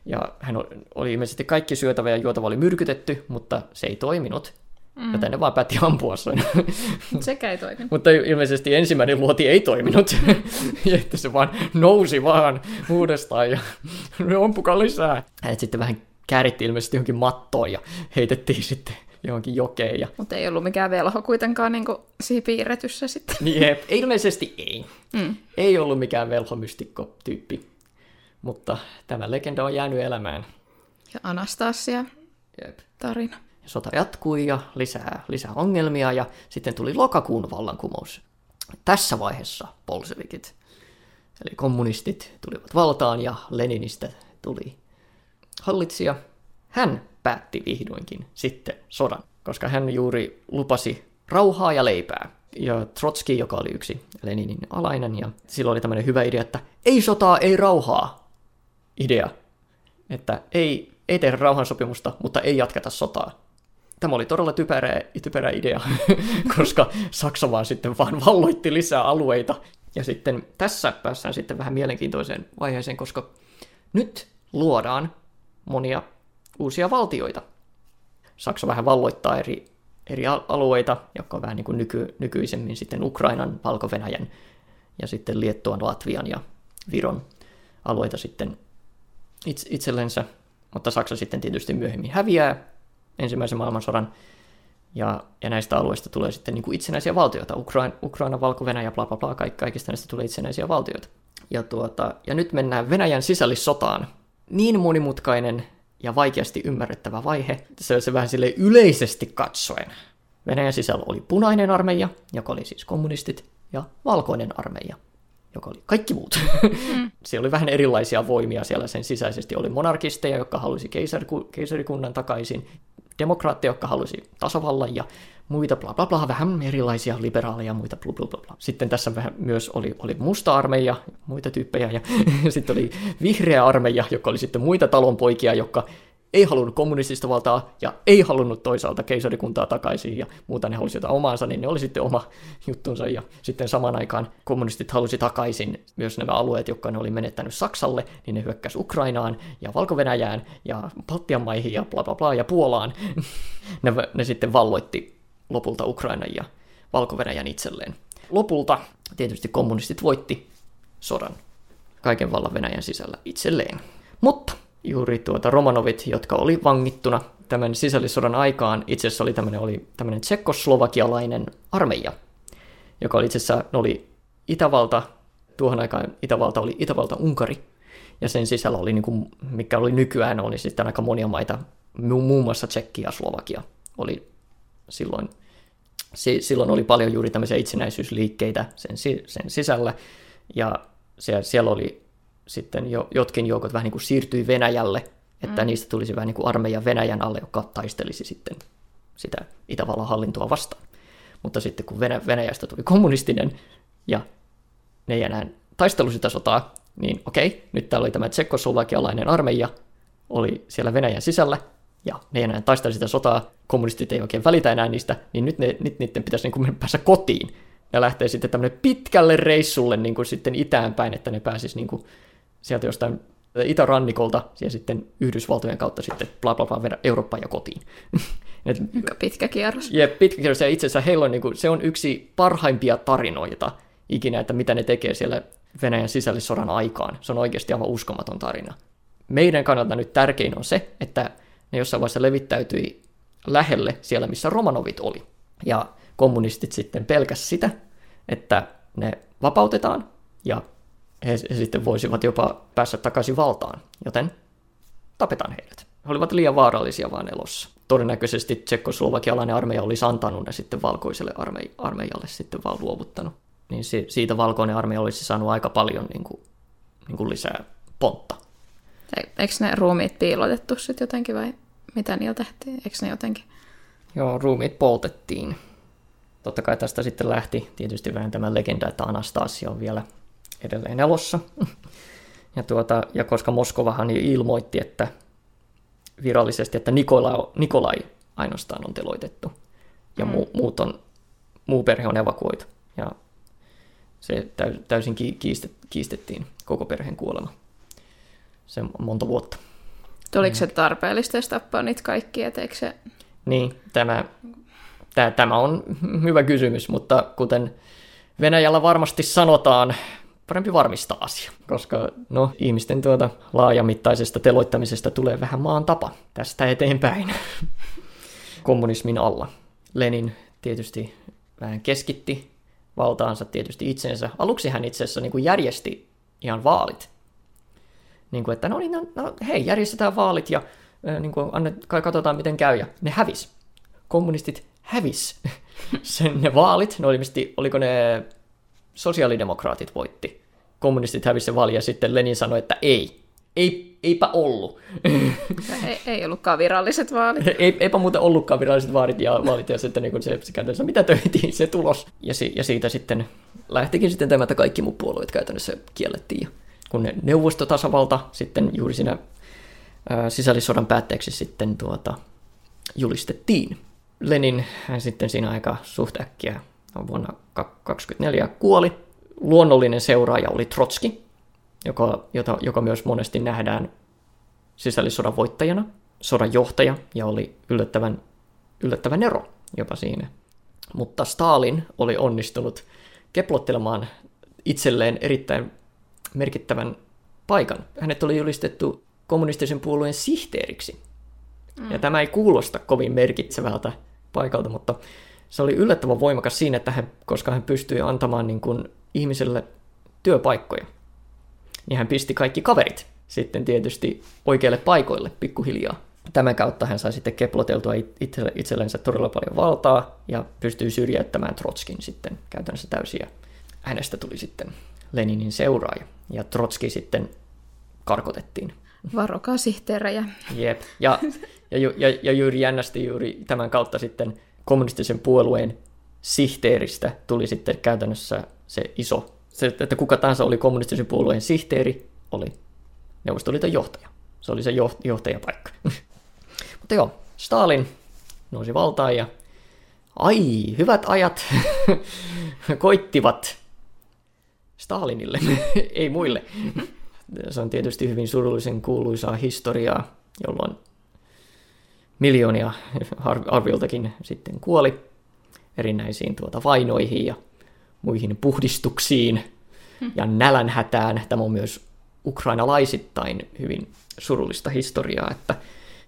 ja hän oli ilmeisesti kaikki syötävä ja juotava oli myrkytetty, mutta se ei toiminut. Mm. Joten ne vaan päätti ampua sen. [LAUGHS] Sekä ei toiminut. Mutta ilmeisesti ensimmäinen luoti ei toiminut. [LAUGHS] ja että se vaan nousi vaan uudestaan ja ampukaa lisää. Hänet sitten vähän käärittiin ilmeisesti johonkin mattoon ja heitettiin sitten johonkin jokeen. Ja... Mutta ei ollut mikään velho kuitenkaan niin kuin siinä piirretyssä sitten. Niin, jep, ilmeisesti ei. Mm. Ei ollut mikään velhomystikko-tyyppi. Mutta tämä legenda on jäänyt elämään. Ja Anastasia Jep. tarina. Ja sota jatkui ja lisää, lisää ongelmia ja sitten tuli lokakuun vallankumous. Tässä vaiheessa bolsevikit, eli kommunistit, tulivat valtaan ja Leninistä tuli hallitsija. Hän päätti vihdoinkin sitten sodan, koska hän juuri lupasi rauhaa ja leipää. Ja Trotski, joka oli yksi Leninin alainen, ja silloin oli tämmöinen hyvä idea, että ei sotaa, ei rauhaa idea. Että ei, ei tehdä rauhansopimusta, mutta ei jatketa sotaa. Tämä oli todella typerä, typerä idea, [LAUGHS] koska Saksa vaan sitten vaan valloitti lisää alueita. Ja sitten tässä päästään sitten vähän mielenkiintoiseen vaiheeseen, koska nyt luodaan monia uusia valtioita. Saksa vähän valloittaa eri, eri al- alueita, jotka on vähän niin kuin nyky, nykyisemmin sitten Ukrainan, valko ja sitten Liettuan, Latvian ja Viron alueita sitten itse, itsellensä. Mutta Saksa sitten tietysti myöhemmin häviää ensimmäisen maailmansodan, ja, ja näistä alueista tulee sitten niin kuin itsenäisiä valtioita. Ukraina, Ukraina Valko-Venäjä, bla bla bla, kaikki, kaikista näistä tulee itsenäisiä valtioita. Ja, tuota, ja nyt mennään Venäjän sisällissotaan. Niin monimutkainen ja vaikeasti ymmärrettävä vaihe, se, se vähän sille yleisesti katsoen. Venäjän sisällä oli punainen armeija, joka oli siis kommunistit, ja valkoinen armeija, joka oli kaikki muut. Mm. [LAUGHS] siellä oli vähän erilaisia voimia siellä sen sisäisesti. Oli monarkisteja, jotka halusi keisariku- keisarikunnan takaisin, demokraatteja, jotka halusi tasavallan ja muita bla bla bla, vähän erilaisia liberaaleja ja muita bla bla bla. bla. Sitten tässä vähän myös oli, oli musta armeija, muita tyyppejä ja [LAUGHS] sitten oli vihreä armeija, joka oli sitten muita talonpoikia, jotka ei halunnut kommunistista valtaa ja ei halunnut toisaalta keisarikuntaa takaisin ja muuta ne halusi jotain omaansa, niin ne oli sitten oma juttunsa ja sitten samaan aikaan kommunistit halusi takaisin myös nämä alueet, jotka ne oli menettänyt Saksalle, niin ne hyökkäsi Ukrainaan ja valko ja Baltian maihin ja bla bla bla ja Puolaan. [LAUGHS] ne, ne sitten valloitti lopulta Ukrainan ja valko itselleen. Lopulta tietysti kommunistit voitti sodan kaiken vallan Venäjän sisällä itselleen. Mutta juuri tuota Romanovit, jotka oli vangittuna tämän sisällissodan aikaan, itse asiassa oli tämmöinen, oli tämmöinen tsekkoslovakialainen armeija, joka oli itse asiassa oli Itävalta, tuohon aikaan Itävalta oli Itävalta-Unkari, ja sen sisällä oli, niin kuin, mikä oli nykyään, oli sitten aika monia maita, muun muassa Tsekki ja Slovakia oli silloin, silloin oli paljon juuri tämmöisiä itsenäisyysliikkeitä sen, sen sisällä, ja siellä oli sitten jo, jotkin joukot vähän niin kuin siirtyi Venäjälle, että mm. niistä tulisi vähän niin kuin armeija Venäjän alle, joka taistelisi sitten sitä Itävallan hallintoa vastaan. Mutta sitten kun Venä- Venäjästä tuli kommunistinen ja ne ei enää taistelu sitä sotaa, niin okei, nyt täällä oli tämä tsekkoslovakialainen armeija, oli siellä Venäjän sisällä, ja ne ei enää taisteli sitä sotaa, kommunistit ei oikein välitä enää niistä, niin nyt, ne, nyt niiden pitäisi niin kuin päästä kotiin. Ja lähtee sitten tämmöinen pitkälle reissulle niin kuin sitten itään päin, että ne pääsis niin kuin sieltä jostain itärannikolta ja sitten Yhdysvaltojen kautta sitten bla bla bla Eurooppaan ja kotiin. [LAUGHS] Et, Aika pitkä kierros. Ja pitkä kierros ja itse asiassa heillä on, niin kuin, se on yksi parhaimpia tarinoita ikinä, että mitä ne tekee siellä Venäjän sisällissodan aikaan. Se on oikeasti aivan uskomaton tarina. Meidän kannalta nyt tärkein on se, että ne jossain vaiheessa levittäytyi lähelle siellä, missä Romanovit oli. Ja kommunistit sitten pelkäs sitä, että ne vapautetaan ja he, sitten voisivat jopa päästä takaisin valtaan, joten tapetaan heidät. He olivat liian vaarallisia vaan elossa. Todennäköisesti tsekkoslovakialainen armeija olisi antanut ne sitten valkoiselle arme- armeijalle sitten vaan luovuttanut. Niin si- siitä valkoinen armeija olisi saanut aika paljon niin kuin, niin kuin lisää pontta. E- Eikö ne ruumiit piilotettu sitten jotenkin vai mitä niillä tehtiin? Eikö ne jotenkin? Joo, ruumiit poltettiin. Totta kai tästä sitten lähti tietysti vähän tämä legenda, että Anastasia on vielä edelleen elossa. Ja, tuota, ja koska Moskovahan ilmoitti, että virallisesti, että Nikolai, Nikolai ainoastaan on teloitettu ja muu, muut on, muu perhe on evakuoitu. Ja se täy, täysin ki- kiistet, kiistettiin koko perheen kuolema. Se on monta vuotta. Tuliko se tarpeellista edes tappaa niitä kaikkia, et eikö se... Niin, tämä, tämä, tämä on hyvä kysymys, mutta kuten Venäjällä varmasti sanotaan, parempi varmistaa asia, koska no, ihmisten tuota laajamittaisesta teloittamisesta tulee vähän maan tapa tästä eteenpäin [LAUGHS] kommunismin alla. Lenin tietysti vähän keskitti valtaansa tietysti itsensä. Aluksi hän itse asiassa niin kuin järjesti ihan vaalit. Niin kuin, että no niin, no, no hei, järjestetään vaalit ja niin kuin, annet, katsotaan miten käy. Ja ne hävis. Kommunistit hävis [LAUGHS] sen ne vaalit. Ne oli, ilmeisesti, oliko ne sosiaalidemokraatit voitti. Kommunistit hävisi sen vaali ja sitten Lenin sanoi, että ei. ei eipä ollut. [LAUGHS] ei, ei ollutkaan viralliset vaalit. ei, eipä muuten ollutkaan viralliset vaalit ja vaalit ja sitten niin se, se käytännössä mitä töitiin se tulos. Ja, si, ja siitä sitten lähtikin sitten tämä, että kaikki muut puolueet käytännössä kiellettiin. Kun ne neuvostotasavalta sitten juuri siinä sisällissodan päätteeksi sitten tuota, julistettiin. Lenin hän sitten siinä aika suht äkkiä vuonna 1924 kuoli. Luonnollinen seuraaja oli Trotski, joka, jota, joka myös monesti nähdään sisällissodan voittajana, sodan johtaja ja oli yllättävän, yllättävän ero jopa siinä. Mutta Stalin oli onnistunut keplottelemaan itselleen erittäin merkittävän paikan. Hänet oli julistettu kommunistisen puolueen sihteeriksi. Mm. Ja tämä ei kuulosta kovin merkitsevältä paikalta, mutta se oli yllättävän voimakas siinä, että hän, koska hän pystyi antamaan niin kuin ihmiselle työpaikkoja, niin hän pisti kaikki kaverit sitten tietysti oikeille paikoille pikkuhiljaa. Tämän kautta hän sai sitten keploteltua itsellensä todella paljon valtaa ja pystyi syrjäyttämään Trotskin sitten käytännössä täysin. Ja hänestä tuli sitten Leninin seuraaja ja Trotski sitten karkotettiin. Varokaa sihteerejä. Jep. Ja, ja, ja, ja juuri jännästi juuri tämän kautta sitten kommunistisen puolueen sihteeristä tuli sitten käytännössä se iso, se, että kuka tahansa oli kommunistisen puolueen sihteeri, oli Neuvostoliiton johtaja. Se oli se johtajapaikka. [LAUGHS] Mutta joo, Stalin nousi valtaan ja ai, hyvät ajat [LAUGHS] koittivat Stalinille, [LAUGHS] ei muille. Se on tietysti hyvin surullisen kuuluisaa historiaa, jolloin miljoonia arvioltakin sitten kuoli erinäisiin tuota vainoihin ja muihin puhdistuksiin ja nälänhätään. Tämä on myös ukrainalaisittain hyvin surullista historiaa, että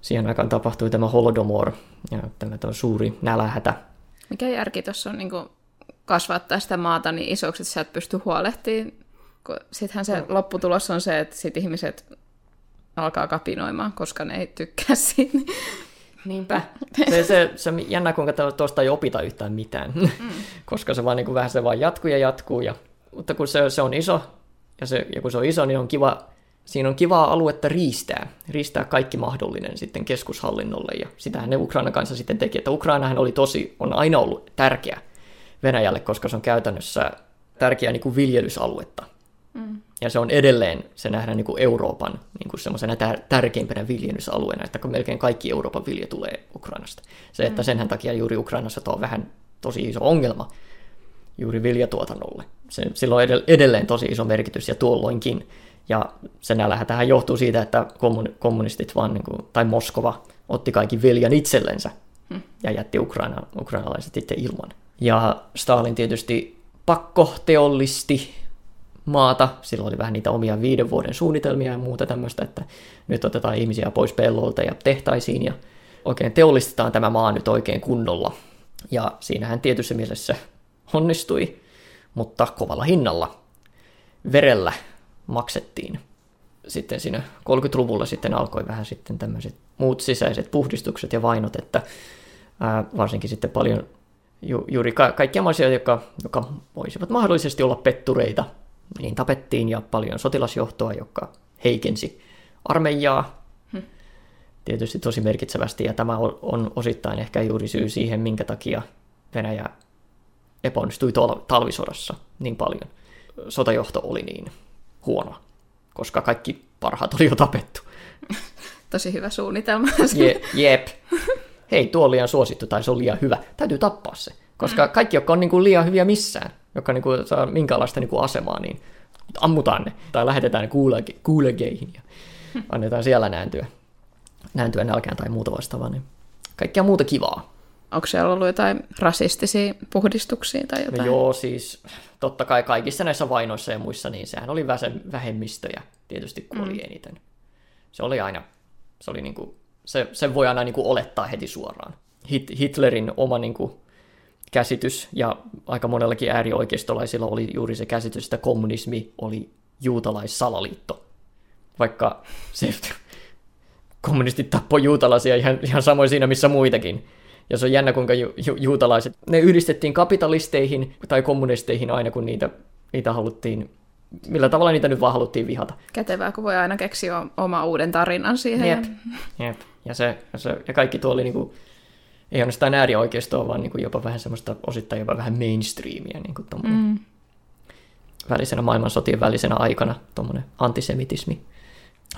siihen aikaan tapahtui tämä Holodomor ja tämä, tämä suuri nälähätä. Mikä järki tuossa on niin kasvattaa sitä maata niin isoksi, että sä et pysty huolehtimaan. Sittenhän se no. lopputulos on se, että sit ihmiset alkaa kapinoimaan, koska ne ei tykkää [LAUGHS] siitä. Niinpä. Se, se, se jännä, kuinka tuosta ei opita yhtään mitään, mm. [LAUGHS] koska se vaan niin kuin vähän se vaan jatkuu ja jatkuu. Ja, mutta kun se, se on iso, ja, se, ja kun se on iso, niin on kiva, siinä on kivaa aluetta riistää, riistää kaikki mahdollinen sitten keskushallinnolle, ja sitähän ne Ukraina kanssa sitten teki, että Ukrainahan oli tosi, on aina ollut tärkeä Venäjälle, koska se on käytännössä tärkeä niin kuin viljelysaluetta. Mm. Ja se on edelleen, se nähdään niin kuin Euroopan niin kuin semmoisena tär- tärkeimpänä viljelysalueena, että kun melkein kaikki Euroopan vilja tulee Ukrainasta. Se, että mm. senhän takia juuri Ukrainassa tuo on vähän tosi iso ongelma juuri viljatuotannolle. Se, sillä on edelleen tosi iso merkitys ja tuolloinkin. Ja se tähän johtuu siitä, että kommunistit vaan, niin kuin, tai Moskova, otti kaikki viljan itsellensä hmm. ja jätti Ukraina, ukrainalaiset sitten ilman. Ja Stalin tietysti pakko teollisti maata. Silloin oli vähän niitä omia viiden vuoden suunnitelmia ja muuta tämmöistä, että nyt otetaan ihmisiä pois pellolta ja tehtaisiin ja oikein teollistetaan tämä maa nyt oikein kunnolla. Ja siinähän tietyssä mielessä onnistui, mutta kovalla hinnalla. Verellä maksettiin. Sitten siinä 30-luvulla sitten alkoi vähän sitten tämmöiset muut sisäiset puhdistukset ja vainot, että ää, varsinkin sitten paljon ju, juuri ka- kaikkia asioita, jotka, jotka voisivat mahdollisesti olla pettureita, niin tapettiin ja paljon sotilasjohtoa, joka heikensi armeijaa tietysti tosi merkitsevästi, ja tämä on osittain ehkä juuri syy siihen, minkä takia Venäjä epäonnistui talvisodassa niin paljon. Sotajohto oli niin huono, koska kaikki parhaat oli jo tapettu. [LAUGHS] Tosi hyvä suunnitelma. Je, jep. Hei, tuo on liian suosittu tai se on liian hyvä. Täytyy tappaa se. Koska mm. kaikki, jotka on niin kuin liian hyviä missään, jotka niin kuin saa minkäänlaista niin kuin asemaa, niin ammutaan ne. Tai lähetetään ne kuulegeihin ja annetaan siellä nääntyä, nääntyä nälkään tai muuta vastaavaa. Niin kaikkea muuta kivaa. Onko siellä ollut jotain rasistisia puhdistuksia tai jotain? No joo, siis totta kai kaikissa näissä vainoissa ja muissa, niin sehän oli vähemmistöjä tietysti kuoli mm. eniten. Se oli aina, se oli niinku, se, sen voi aina niinku olettaa heti suoraan. Hit, Hitlerin oma niinku käsitys, ja aika monellakin äärioikeistolaisilla oli juuri se käsitys, että kommunismi oli juutalaissalaliitto. Vaikka se [LAUGHS] kommunistit tappoi juutalaisia ihan, ihan samoin siinä, missä muitakin. Ja se on jännä, kuinka ju- ju- juutalaiset, ne yhdistettiin kapitalisteihin tai kommunisteihin aina, kun niitä, niitä haluttiin, millä tavalla niitä nyt vaan haluttiin vihata. Kätevää, kun voi aina keksiä oma uuden tarinan siihen. Jep, jep. Ja, se, ja, se, ja kaikki tuo oli niinku, ei ainoastaan äärioikeistoa, vaan niinku jopa vähän semmoista osittain jopa vähän mainstreamia, niinku mm. välisenä maailmansotien välisenä aikana, tuommoinen antisemitismi.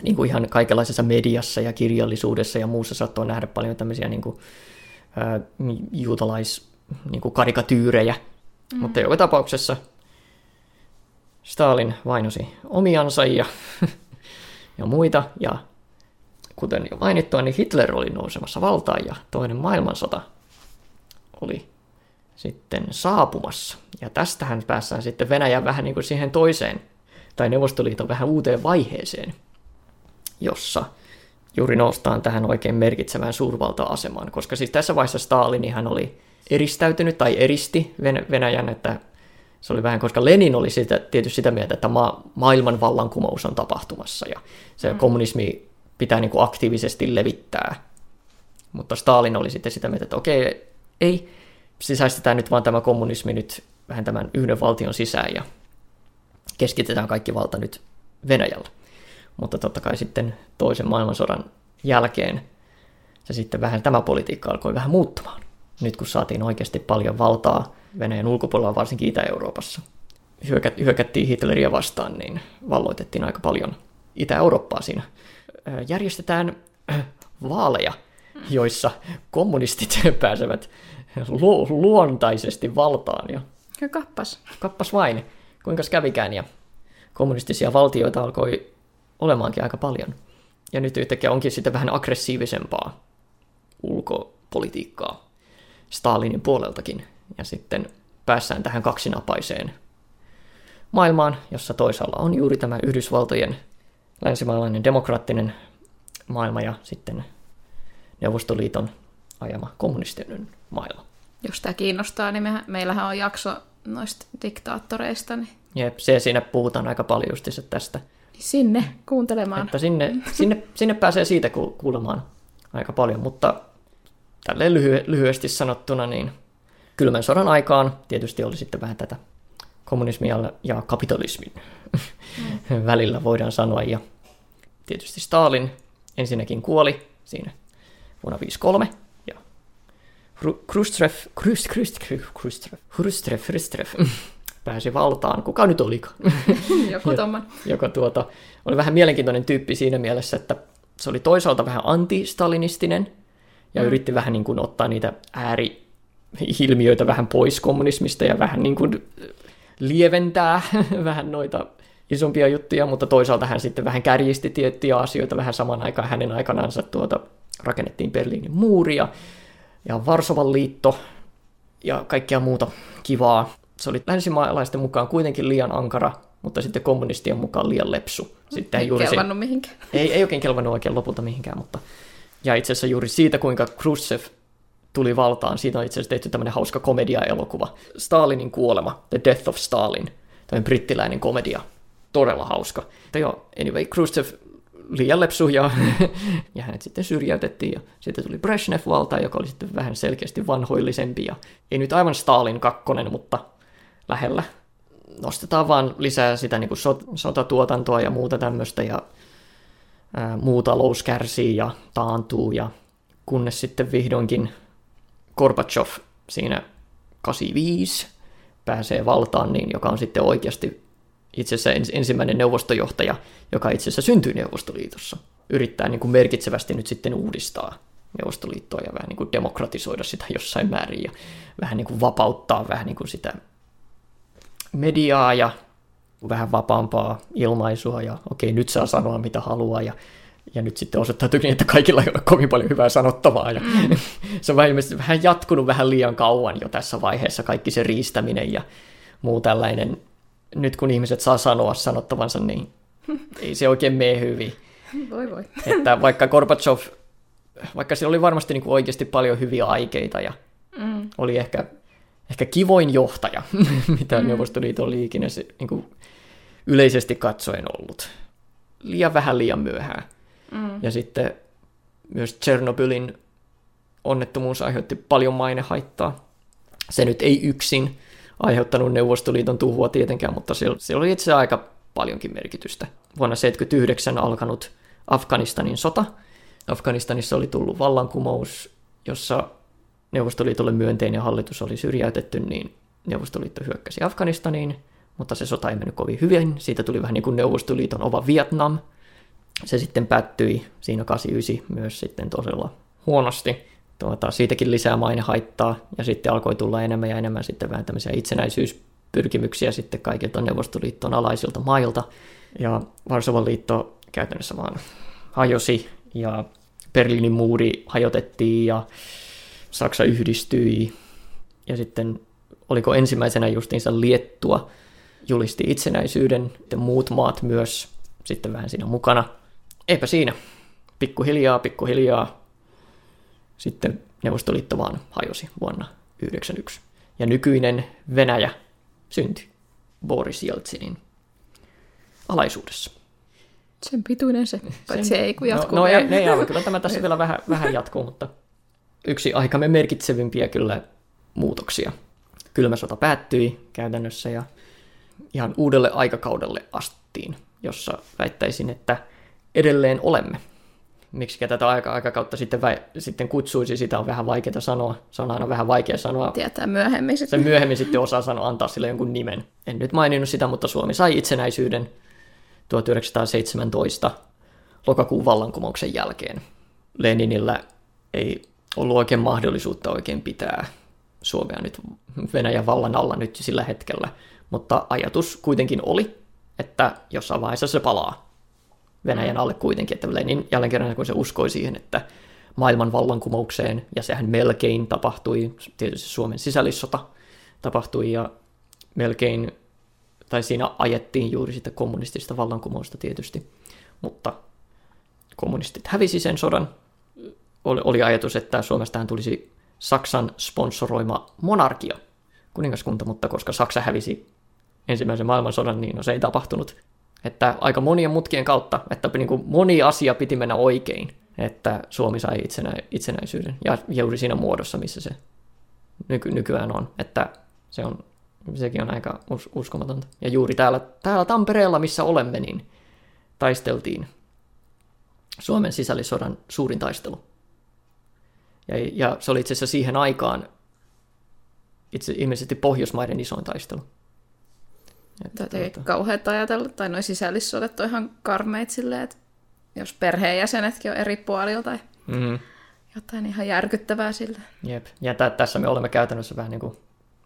Niin kuin ihan kaikenlaisessa mediassa ja kirjallisuudessa ja muussa saattoi nähdä paljon tämmöisiä niin kuin, juutalais niin kuin karikatyyrejä. Mm. Mutta joka tapauksessa Stalin vainosi omiansa ja, [LAUGHS] ja muita, ja kuten jo mainittua, niin Hitler oli nousemassa valtaan, ja toinen maailmansota oli sitten saapumassa. Ja tästähän päässään sitten Venäjän vähän niin kuin siihen toiseen, tai Neuvostoliiton vähän uuteen vaiheeseen, jossa juuri noustaan tähän oikein merkitsevään suurvalta-asemaan, koska siis tässä vaiheessa Stalin hän oli eristäytynyt tai eristi Venäjän, että se oli vähän, koska Lenin oli sitä, tietysti sitä mieltä, että ma- maailman vallankumous on tapahtumassa ja se mm. kommunismi pitää niin kuin aktiivisesti levittää. Mutta Stalin oli sitten sitä mieltä, että okei, ei, sisäistetään nyt vaan tämä kommunismi nyt vähän tämän yhden valtion sisään ja keskitetään kaikki valta nyt Venäjällä. Mutta totta kai sitten toisen maailmansodan jälkeen se sitten vähän tämä politiikka alkoi vähän muuttumaan. Nyt kun saatiin oikeasti paljon valtaa Venäjän ulkopuolella, varsinkin Itä-Euroopassa, hyökättiin Hitleriä vastaan, niin valloitettiin aika paljon Itä-Eurooppaa siinä. Järjestetään vaaleja, joissa kommunistit [LAUGHS] pääsevät lu- luontaisesti valtaan. Ja, ja kappas. Kappas vain, kuinka kävikään. Ja kommunistisia valtioita alkoi olemaankin aika paljon. Ja nyt yhtäkkiä onkin sitten vähän aggressiivisempaa ulkopolitiikkaa Stalinin puoleltakin. Ja sitten päässään tähän kaksinapaiseen maailmaan, jossa toisaalla on juuri tämä Yhdysvaltojen länsimaalainen demokraattinen maailma ja sitten Neuvostoliiton ajama kommunistinen maailma. Jos tämä kiinnostaa, niin me, meillähän on jakso noista diktaattoreista. Niin... Jep, se siinä puhutaan aika paljon just tästä Sinne kuuntelemaan. Että sinne, sinne, sinne pääsee siitä kuulemaan aika paljon, mutta tälleen lyhy- lyhyesti sanottuna, niin kylmän sodan aikaan tietysti oli sitten vähän tätä kommunismia ja kapitalismin mm. [LAUGHS] välillä voidaan sanoa. Ja tietysti Stalin ensinnäkin kuoli siinä vuonna 1953 ja Khrushchev, Khrushchev, Khrushchev, Khrushchev, [LAUGHS] Khrushchev, pääsi valtaan, kuka nyt olikaan. [LAUGHS] Joku tomman. Joka tuota, oli vähän mielenkiintoinen tyyppi siinä mielessä, että se oli toisaalta vähän anti-stalinistinen ja mm. yritti vähän niin kuin ottaa niitä ääri-ilmiöitä vähän pois kommunismista ja vähän niin kuin lieventää [LAUGHS] vähän noita isompia juttuja, mutta toisaalta hän sitten vähän kärjisti tiettyjä asioita vähän saman aikaan hänen aikanansa tuota, rakennettiin Berliinin muuria ja Varsovan liitto ja kaikkea muuta kivaa se oli länsimaalaisten mukaan kuitenkin liian ankara, mutta sitten kommunistien mukaan liian lepsu. Sitten ei juuri kelvannut se, mihinkään. Ei, ei oikein kelvannut oikein lopulta mihinkään, mutta... Ja itse asiassa juuri siitä, kuinka Khrushchev tuli valtaan, siitä on itse asiassa tehty tämmöinen hauska komedia-elokuva. Stalinin kuolema, The Death of Stalin, tämmöinen brittiläinen komedia. Todella hauska. Mutta joo, anyway, Khrushchev liian lepsu ja, [LAUGHS] ja hänet sitten syrjäytettiin ja sitten tuli Brezhnev valtaan, joka oli sitten vähän selkeästi vanhoillisempi ja ei nyt aivan Stalin kakkonen, mutta lähellä. Nostetaan vaan lisää sitä niin kuin sot- sotatuotantoa ja muuta tämmöistä ja ää, muu talous kärsii ja taantuu, ja kunnes sitten vihdoinkin Gorbachev siinä 85 pääsee valtaan, niin joka on sitten oikeasti itse asiassa ensimmäinen neuvostojohtaja, joka itse asiassa syntyi Neuvostoliitossa. Yrittää niin kuin merkitsevästi nyt sitten uudistaa Neuvostoliittoa ja vähän niin kuin demokratisoida sitä jossain määrin ja vähän niin kuin vapauttaa vähän niin kuin sitä mediaa ja vähän vapaampaa ilmaisua ja okei, nyt saa sanoa mitä haluaa ja, ja nyt sitten osoittautui niin, että kaikilla ei ole kovin paljon hyvää sanottavaa ja mm. [LAUGHS] se on vähän, vähän jatkunut vähän liian kauan jo tässä vaiheessa kaikki se riistäminen ja muu tällainen. Nyt kun ihmiset saa sanoa sanottavansa, niin [LAUGHS] ei se oikein mene hyvin. Voi voi. Että vaikka Gorbachev, vaikka sillä oli varmasti niin kuin oikeasti paljon hyviä aikeita ja mm. oli ehkä, ehkä kivoin johtaja, [LAUGHS] mitä mm. Neuvostoliiton oli ikinä se, niin kuin yleisesti katsoen ollut. Liian vähän liian myöhään. Mm. Ja sitten myös Chernobylin onnettomuus aiheutti paljon mainehaittaa. Se nyt ei yksin aiheuttanut Neuvostoliiton tuhua tietenkään, mutta se oli itse aika paljonkin merkitystä. Vuonna 1979 alkanut Afganistanin sota. Afganistanissa oli tullut vallankumous, jossa Neuvostoliitolle myönteinen hallitus oli syrjäytetty, niin Neuvostoliitto hyökkäsi Afganistaniin, mutta se sota ei mennyt kovin hyvin. Siitä tuli vähän niin kuin Neuvostoliiton ova Vietnam. Se sitten päättyi siinä 89 myös sitten todella huonosti. Tuota, siitäkin lisää mainehaittaa ja sitten alkoi tulla enemmän ja enemmän sitten vähän tämmöisiä itsenäisyyspyrkimyksiä sitten kaikilta Neuvostoliiton alaisilta mailta. Ja Varsovan liitto käytännössä vaan hajosi ja Berliinin muuri hajotettiin ja Saksa yhdistyi ja sitten oliko ensimmäisenä justiinsa Liettua julisti itsenäisyyden, ja muut maat myös sitten vähän siinä mukana. Eipä siinä. Pikkuhiljaa, pikkuhiljaa sitten Neuvostoliitto vaan hajosi vuonna 1991. Ja nykyinen Venäjä syntyi Boris Jeltsinin alaisuudessa. Sen pituinen se, paitsi Sen... ei kun jatkuu No, no ei, ei aivan, kyllä tämä tässä vielä vähän, vähän jatkuu, mutta yksi aikamme merkitsevimpiä kyllä muutoksia. Kylmä sota päättyi käytännössä ja ihan uudelle aikakaudelle astuttiin, jossa väittäisin, että edelleen olemme. Miksi tätä aika aikakautta sitten, vä- sitten kutsuisi, sitä on vähän vaikeaa sanoa. Se on aina vähän vaikea sanoa. Tietää myöhemmin sitten. Se myöhemmin sitten osaa sanoa, antaa sille jonkun nimen. En nyt maininnut sitä, mutta Suomi sai itsenäisyyden 1917 lokakuun vallankumouksen jälkeen. Leninillä ei ollut oikein mahdollisuutta oikein pitää Suomea nyt Venäjän vallan alla nyt sillä hetkellä, mutta ajatus kuitenkin oli, että jossain vaiheessa se palaa Venäjän alle kuitenkin, että Lenin jälleen kerran kun se uskoi siihen, että maailman vallankumoukseen, ja sehän melkein tapahtui, tietysti Suomen sisällissota tapahtui, ja melkein tai siinä ajettiin juuri sitä kommunistista vallankumousta tietysti, mutta kommunistit hävisi sen sodan. Oli, oli ajatus, että Suomestahan tulisi Saksan sponsoroima monarkia, kuningaskunta, mutta koska Saksa hävisi ensimmäisen maailmansodan, niin no se ei tapahtunut. Että aika monien mutkien kautta, että niin kuin moni asia piti mennä oikein, että Suomi sai itsenä, itsenäisyyden ja juuri siinä muodossa, missä se nyky, nykyään on. Että se on sekin on aika us- uskomatonta. Ja juuri täällä, täällä Tampereella, missä olemme, niin taisteltiin Suomen sisällissodan suurin taistelu. Ja, ja se oli itse asiassa siihen aikaan itse ilmeisesti Pohjoismaiden isoin taistelu. Että, tuota... kauheat ajatella, tai noin sisällissodat on ihan karmeit silleen, että jos perheenjäsenetkin on eri puolilta tai mm-hmm. jotain ihan järkyttävää sillä. Jep, ja t- tässä me olemme käytännössä vähän niin kuin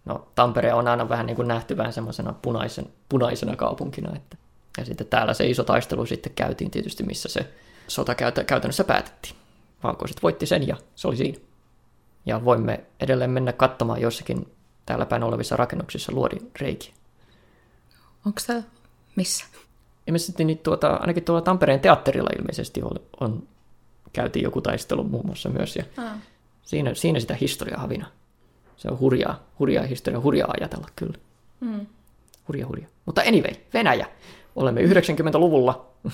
no Tampere on aina vähän niin kuin nähty vähän semmoisena punaisen, punaisena kaupunkina. Että. Ja sitten täällä se iso taistelu sitten käytiin tietysti, missä se sota käytä, käytännössä päätettiin. Valkoiset voitti sen ja se oli siinä. Ja voimme edelleen mennä katsomaan jossakin täällä päin olevissa rakennuksissa luodin reiki. Onko tämä missä? Ilmeisesti niin tuota, ainakin tuolla Tampereen teatterilla ilmeisesti on, on käytiin joku taistelu muun muassa myös. Ja siinä, siinä sitä historiaa havina se on hurjaa, hurjaa historia, hurjaa ajatella kyllä. Mm. Hurja, hurja. Mutta anyway, Venäjä. Olemme 90-luvulla [LAUGHS]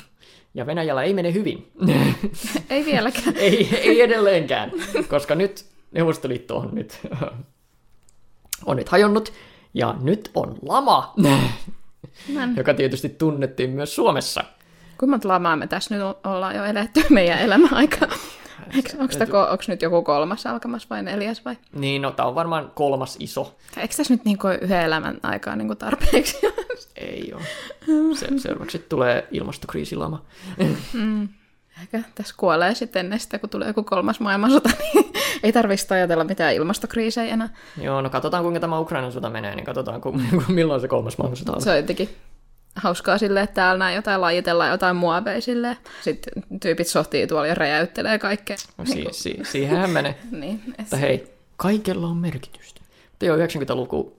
ja Venäjällä ei mene hyvin. [LAUGHS] ei vieläkään. [LAUGHS] ei, ei edelleenkään, koska nyt Neuvostoliitto on nyt, on nyt hajonnut ja nyt on lama, Nän. joka tietysti tunnettiin myös Suomessa Kuinka monta lamaa me tässä nyt ollaan jo eletty [LAUGHS] meidän elämäaikaa? Onko nyt joku kolmas alkamassa vai neljäs vai? Niin, no tämä on varmaan kolmas iso. Eikö tässä nyt niinku yhden elämän aikaa niinku tarpeeksi? Ei ole. Se, seuraavaksi tulee ilmastokriisilama. Mm. Ehkä tässä kuolee sitten ennen sitä, kun tulee joku kolmas maailmansota, [LAUGHS] niin ei tarvitsisi ajatella mitään ilmastokriisejä enää. Joo, no katsotaan kuinka tämä Ukrainan sota menee, niin katsotaan kun, [LAUGHS] milloin se kolmas maailmansota on. Se on jotenkin hauskaa silleen, että täällä näin jotain lajitellaan, jotain muoveja silleen. Sitten tyypit sohtii tuolla ja räjäyttelee kaikkea. No, si- si- siihenhän menee. [LAUGHS] niin, että hei, kaikella on merkitystä. Mutta joo, 90-luku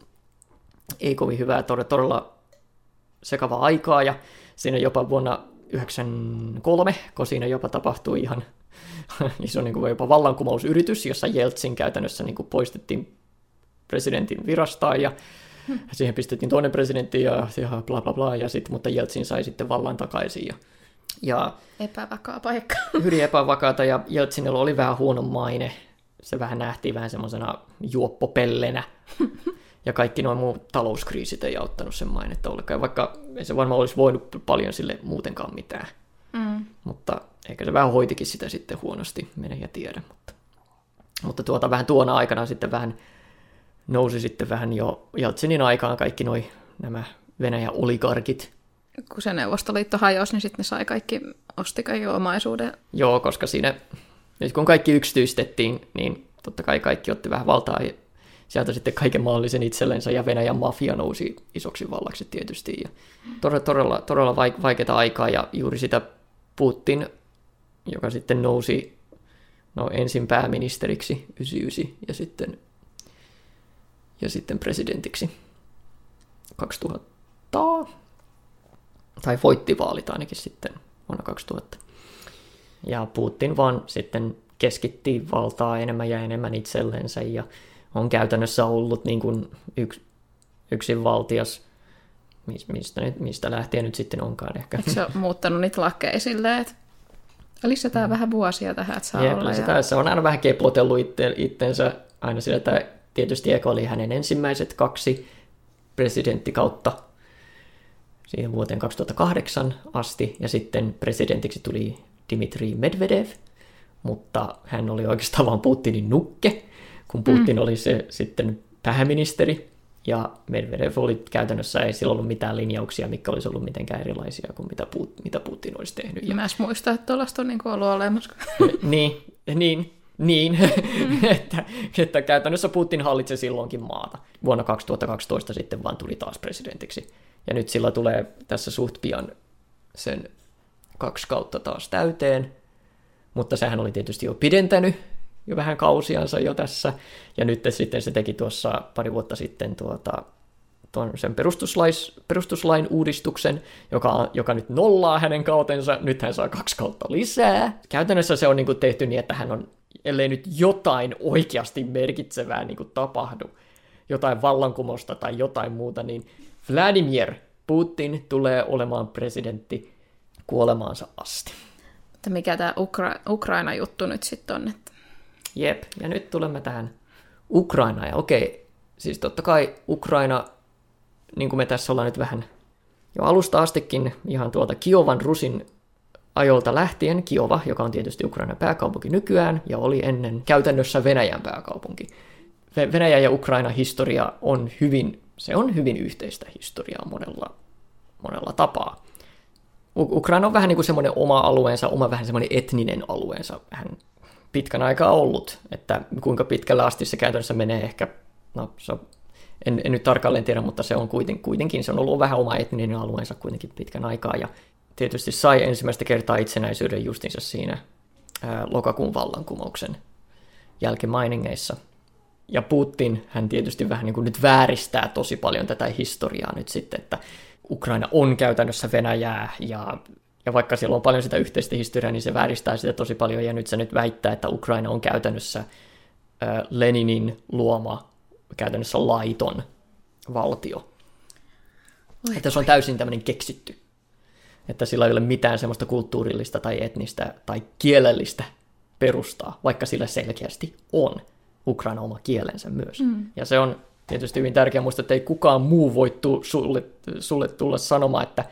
ei kovin hyvää, todella sekava aikaa ja siinä jopa vuonna 1993, kun siinä jopa tapahtui ihan iso [LAUGHS] niin kuin jopa vallankumousyritys, jossa Jeltsin käytännössä niin kuin poistettiin presidentin virastaan ja Siihen pistettiin toinen presidentti ja, ja bla bla bla, ja sit, mutta Jeltsin sai sitten vallan takaisin. Ja, ja epävakaa paikka. [LAUGHS] Hyvin epävakaata, ja Jeltsinillä oli vähän huono maine. Se vähän nähtiin vähän semmoisena juoppopellenä. [LAUGHS] ja kaikki nuo muut talouskriisit ei auttanut sen mainetta ollenkaan, vaikka ei se varmaan olisi voinut paljon sille muutenkaan mitään. Mm. Mutta ehkä se vähän hoitikin sitä sitten huonosti, mene ja tiedä. Mutta, mutta tuota, vähän tuona aikana sitten vähän nousi sitten vähän jo Jeltsinin aikaan kaikki noi nämä Venäjän oligarkit. Kun se Neuvostoliitto hajosi, niin sitten ne sai kaikki, osti kaikki omaisuuden. Joo, koska siinä, nyt kun kaikki yksityistettiin, niin totta kai kaikki otti vähän valtaa sieltä sitten kaiken maallisen itsellensä ja Venäjän mafia nousi isoksi vallaksi tietysti. Ja todella, todella, todella vaikeaa aikaa ja juuri sitä Putin, joka sitten nousi no, ensin pääministeriksi 99 ja sitten ja sitten presidentiksi 2000. Tai voitti vaalit ainakin sitten vuonna 2000. Ja Putin vaan sitten keskitti valtaa enemmän ja enemmän itsellensä ja on käytännössä ollut niin kuin yks, yksin valtias, mistä, nyt, mistä lähtien nyt sitten onkaan ehkä. Eikö se ole muuttanut niitä lakeja silleen, että lisätään mm. vähän vuosia tähän, että saa Jep, olla. Ja... Se on aina vähän kepotellut itse, itsensä aina sillä, että tietysti Eko oli hänen ensimmäiset kaksi presidenttikautta siihen vuoteen 2008 asti, ja sitten presidentiksi tuli Dimitri Medvedev, mutta hän oli oikeastaan vain Putinin nukke, kun Putin mm. oli se sitten pääministeri, ja Medvedev oli käytännössä, ei sillä ollut mitään linjauksia, mikä olisi ollut mitenkään erilaisia kuin mitä, Put, mitä Putin olisi tehnyt. Ja... Mä en muista, että tuollaista on niin ollut olemassa. [LAUGHS] niin, niin, niin, mm. [LAUGHS] että, että käytännössä Putin hallitsi silloinkin maata. Vuonna 2012 sitten vaan tuli taas presidentiksi. Ja nyt sillä tulee tässä suht pian sen kaksi kautta taas täyteen, mutta sehän oli tietysti jo pidentänyt jo vähän kausiansa jo tässä, ja nyt sitten se teki tuossa pari vuotta sitten tuota, tuon sen perustuslais, perustuslain uudistuksen, joka, joka nyt nollaa hänen kautensa, nyt hän saa kaksi kautta lisää. Käytännössä se on niin kuin tehty niin, että hän on ellei nyt jotain oikeasti merkitsevää niin kuin tapahdu, jotain vallankumousta tai jotain muuta, niin Vladimir Putin tulee olemaan presidentti kuolemaansa asti. Mutta mikä tämä Ukra- Ukraina-juttu nyt sitten on? Että... Jep, ja nyt tulemme tähän Ukrainaan. Ja okei, siis totta kai Ukraina, niin kuin me tässä ollaan nyt vähän jo alusta astikin, ihan tuolta Kiovan Rusin ajolta lähtien Kiova, joka on tietysti Ukrainan pääkaupunki nykyään ja oli ennen käytännössä Venäjän pääkaupunki. Venäjä ja Ukraina historia on hyvin, se on hyvin yhteistä historiaa monella, monella tapaa. Ukraina on vähän niin kuin semmoinen oma alueensa, oma vähän semmoinen etninen alueensa, vähän pitkän aikaa ollut, että kuinka pitkällä asti se käytännössä menee ehkä, no se on, en, en nyt tarkalleen tiedä, mutta se on kuitenkin, kuitenkin, se on ollut vähän oma etninen alueensa kuitenkin pitkän aikaa, ja tietysti sai ensimmäistä kertaa itsenäisyyden justinsa siinä ää, lokakuun vallankumouksen jälkimainingeissa. Ja Putin, hän tietysti vähän niin kuin nyt vääristää tosi paljon tätä historiaa nyt sitten, että Ukraina on käytännössä Venäjää ja, ja vaikka siellä on paljon sitä yhteistä historiaa, niin se vääristää sitä tosi paljon ja nyt se nyt väittää, että Ukraina on käytännössä Leninin luoma käytännössä laiton valtio. Oi, että se on täysin tämmöinen keksitty että sillä ei ole mitään semmoista kulttuurillista tai etnistä tai kielellistä perustaa, vaikka sillä selkeästi on Ukraina oma kielensä myös. Mm. Ja se on tietysti hyvin tärkeää muistaa, että ei kukaan muu voi tu- sulle, sulle tulla sanomaan, että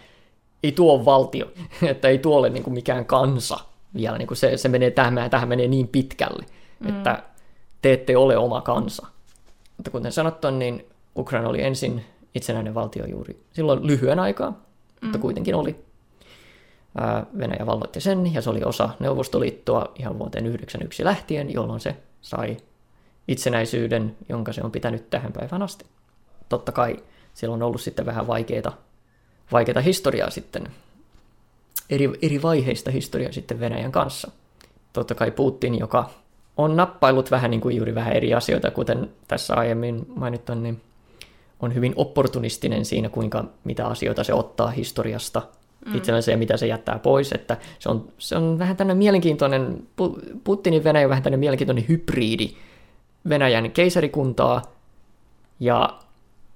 ei tuo ole valtio, että ei tuo ole niin kuin mikään kansa vielä. Niin kuin se, se menee tähän, tähän menee niin pitkälle, mm. että te ette ole oma kansa. Mutta kuten sanottu, niin Ukraina oli ensin itsenäinen valtio juuri silloin lyhyen aikaa, mm. mutta kuitenkin oli. Venäjä valloitti sen, ja se oli osa Neuvostoliittoa ihan vuoteen 1991 lähtien, jolloin se sai itsenäisyyden, jonka se on pitänyt tähän päivään asti. Totta kai siellä on ollut sitten vähän vaikeita, vaikeita historiaa sitten, eri, eri vaiheista historiaa sitten Venäjän kanssa. Totta kai Putin, joka on nappailut vähän niin kuin juuri vähän eri asioita, kuten tässä aiemmin mainittu, niin on hyvin opportunistinen siinä, kuinka mitä asioita se ottaa historiasta mm. itsellensä ja mitä se jättää pois. Että se, on, se on vähän tämmöinen mielenkiintoinen, Putinin Venäjä on vähän tämmöinen mielenkiintoinen hybridi Venäjän keisarikuntaa ja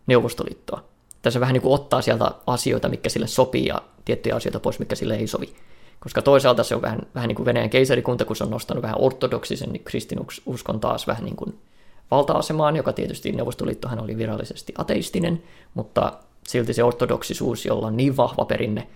Neuvostoliittoa. Tässä vähän niin kuin ottaa sieltä asioita, mikä sille sopii ja tiettyjä asioita pois, mikä sille ei sovi. Koska toisaalta se on vähän, vähän niin kuin Venäjän keisarikunta, kun se on nostanut vähän ortodoksisen niin kristinuskon taas vähän niin kuin valta-asemaan, joka tietysti Neuvostoliittohan oli virallisesti ateistinen, mutta silti se ortodoksisuus, jolla on niin vahva perinne,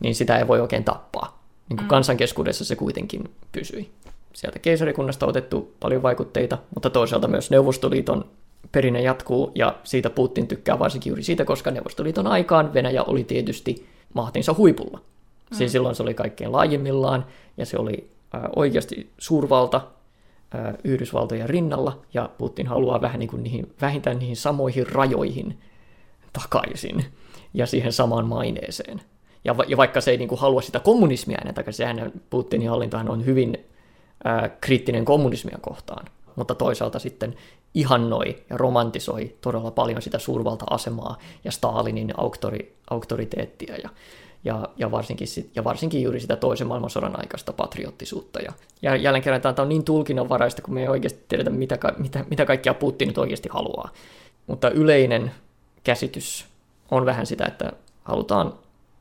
niin sitä ei voi oikein tappaa. Niin kuin mm. kansankeskuudessa se kuitenkin pysyi. Sieltä keisarikunnasta otettu paljon vaikutteita, mutta toisaalta myös Neuvostoliiton perinne jatkuu, ja siitä Putin tykkää varsinkin juuri siitä, koska Neuvostoliiton aikaan Venäjä oli tietysti mahtinsa huipulla. Mm. Siis silloin se oli kaikkein laajimmillaan, ja se oli äh, oikeasti suurvalta äh, Yhdysvaltojen rinnalla, ja Putin haluaa vähän niin kuin niihin, vähintään niihin samoihin rajoihin takaisin, ja siihen samaan maineeseen. Ja, va- ja vaikka se ei niin kuin halua sitä kommunismia enää takaisin, sehän Putinin hallintohan on hyvin äh, kriittinen kommunismia kohtaan, mutta toisaalta sitten ihannoi ja romantisoi todella paljon sitä suurvalta-asemaa ja Stalinin auktori, auktoriteettia ja, ja, ja, varsinkin sit, ja varsinkin juuri sitä toisen maailmansodan aikaista patriottisuutta. Ja, ja jälleen kerran tämä on niin tulkinnanvaraista, kun me ei oikeasti tiedetä, mitä, mitä, mitä kaikkia Putin nyt oikeasti haluaa. Mutta yleinen käsitys on vähän sitä, että halutaan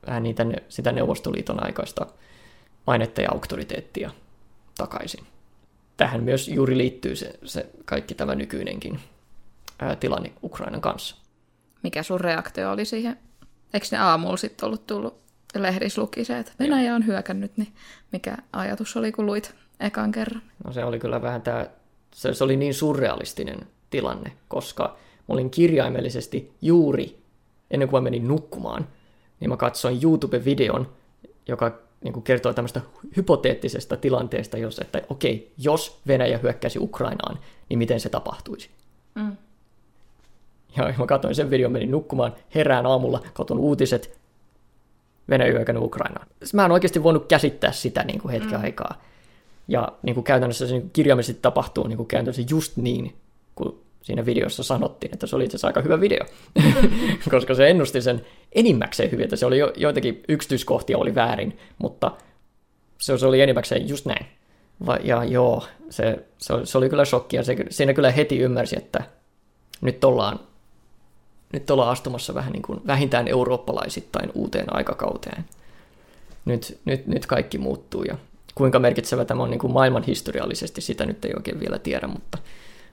vähän niitä, sitä Neuvostoliiton aikaista mainetta ja auktoriteettia takaisin tähän myös juuri liittyy se, se kaikki tämä nykyinenkin ää, tilanne Ukrainan kanssa. Mikä sun reaktio oli siihen? Eikö ne aamulla sitten ollut tullut lehdissä luki se, että Venäjä on hyökännyt, niin mikä ajatus oli, kun luit ekan kerran? No se oli kyllä vähän tämä, se, se oli niin surrealistinen tilanne, koska mä olin kirjaimellisesti juuri ennen kuin mä menin nukkumaan, niin mä katsoin YouTube-videon, joka niin kuin kertoo tämmöistä hypoteettisesta tilanteesta, jos, että okei, jos Venäjä hyökkäisi Ukrainaan, niin miten se tapahtuisi. Mm. Ja mä katsoin sen videon, menin nukkumaan, herään aamulla, katson uutiset, Venäjä hyökännyt Ukrainaan. Mä en oikeasti voinut käsittää sitä niin kuin hetken mm. aikaa. Ja niin kuin käytännössä se kirjaimellisesti tapahtuu niin kuin käytännössä just niin, kuin siinä videossa sanottiin, että se oli itse asiassa aika hyvä video, [LAUGHS] koska se ennusti sen enimmäkseen hyvin, että se oli jo, joitakin yksityiskohtia oli väärin, mutta se, se oli enimmäkseen just näin. Va, ja joo, se, se, se oli kyllä shokki, ja se, siinä kyllä heti ymmärsi, että nyt ollaan, nyt ollaan astumassa vähän niin kuin vähintään eurooppalaisittain uuteen aikakauteen. Nyt, nyt, nyt kaikki muuttuu, ja kuinka merkitsevä tämä on niin kuin maailman historiallisesti, sitä nyt ei oikein vielä tiedä, mutta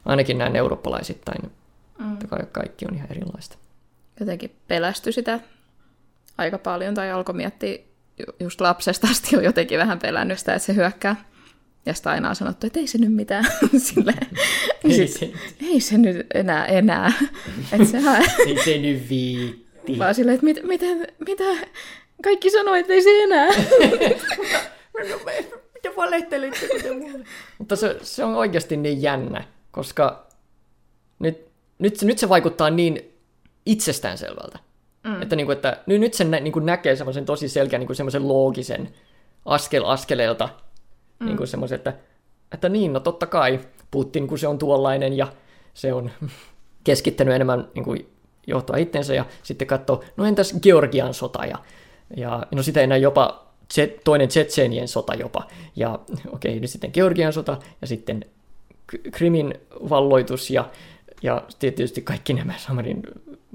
ainakin näin eurooppalaisittain mm. kaikki on ihan erilaista. Jotenkin pelästy sitä aika paljon tai alkoi miettiä just lapsesta asti on jotenkin vähän pelännyt sitä, että se hyökkää. Ja sitä aina on sanottu, että ei se nyt mitään. [LAUGHS] Silleen. ei, se. ei se nyt enää enää. [LAUGHS] Et sehän... ei se nyt viitti. Vaan silleen, että mit, miten, mitä kaikki sanoo, että ei se enää. [LAUGHS] mitä valehtelitte? Mutta se, se on oikeasti niin jännä, koska nyt, nyt, nyt se vaikuttaa niin itsestäänselvältä. Mm. Että, niin kuin, että nyt sen niin kuin näkee semmoisen tosi selkeän niin semmoisen loogisen askel askeleelta mm. niin kuin semmoisen, että, että niin, no totta kai Putin, kun se on tuollainen ja se on [LAUGHS] keskittänyt enemmän niin kuin, johtoa itsensä ja sitten katsoo, no entäs Georgian sota ja, ja no sitä enää jopa toinen Tsetseenien sota jopa. Ja okei, okay, nyt sitten Georgian sota ja sitten Krimin valloitus ja, ja tietysti kaikki nämä Samarin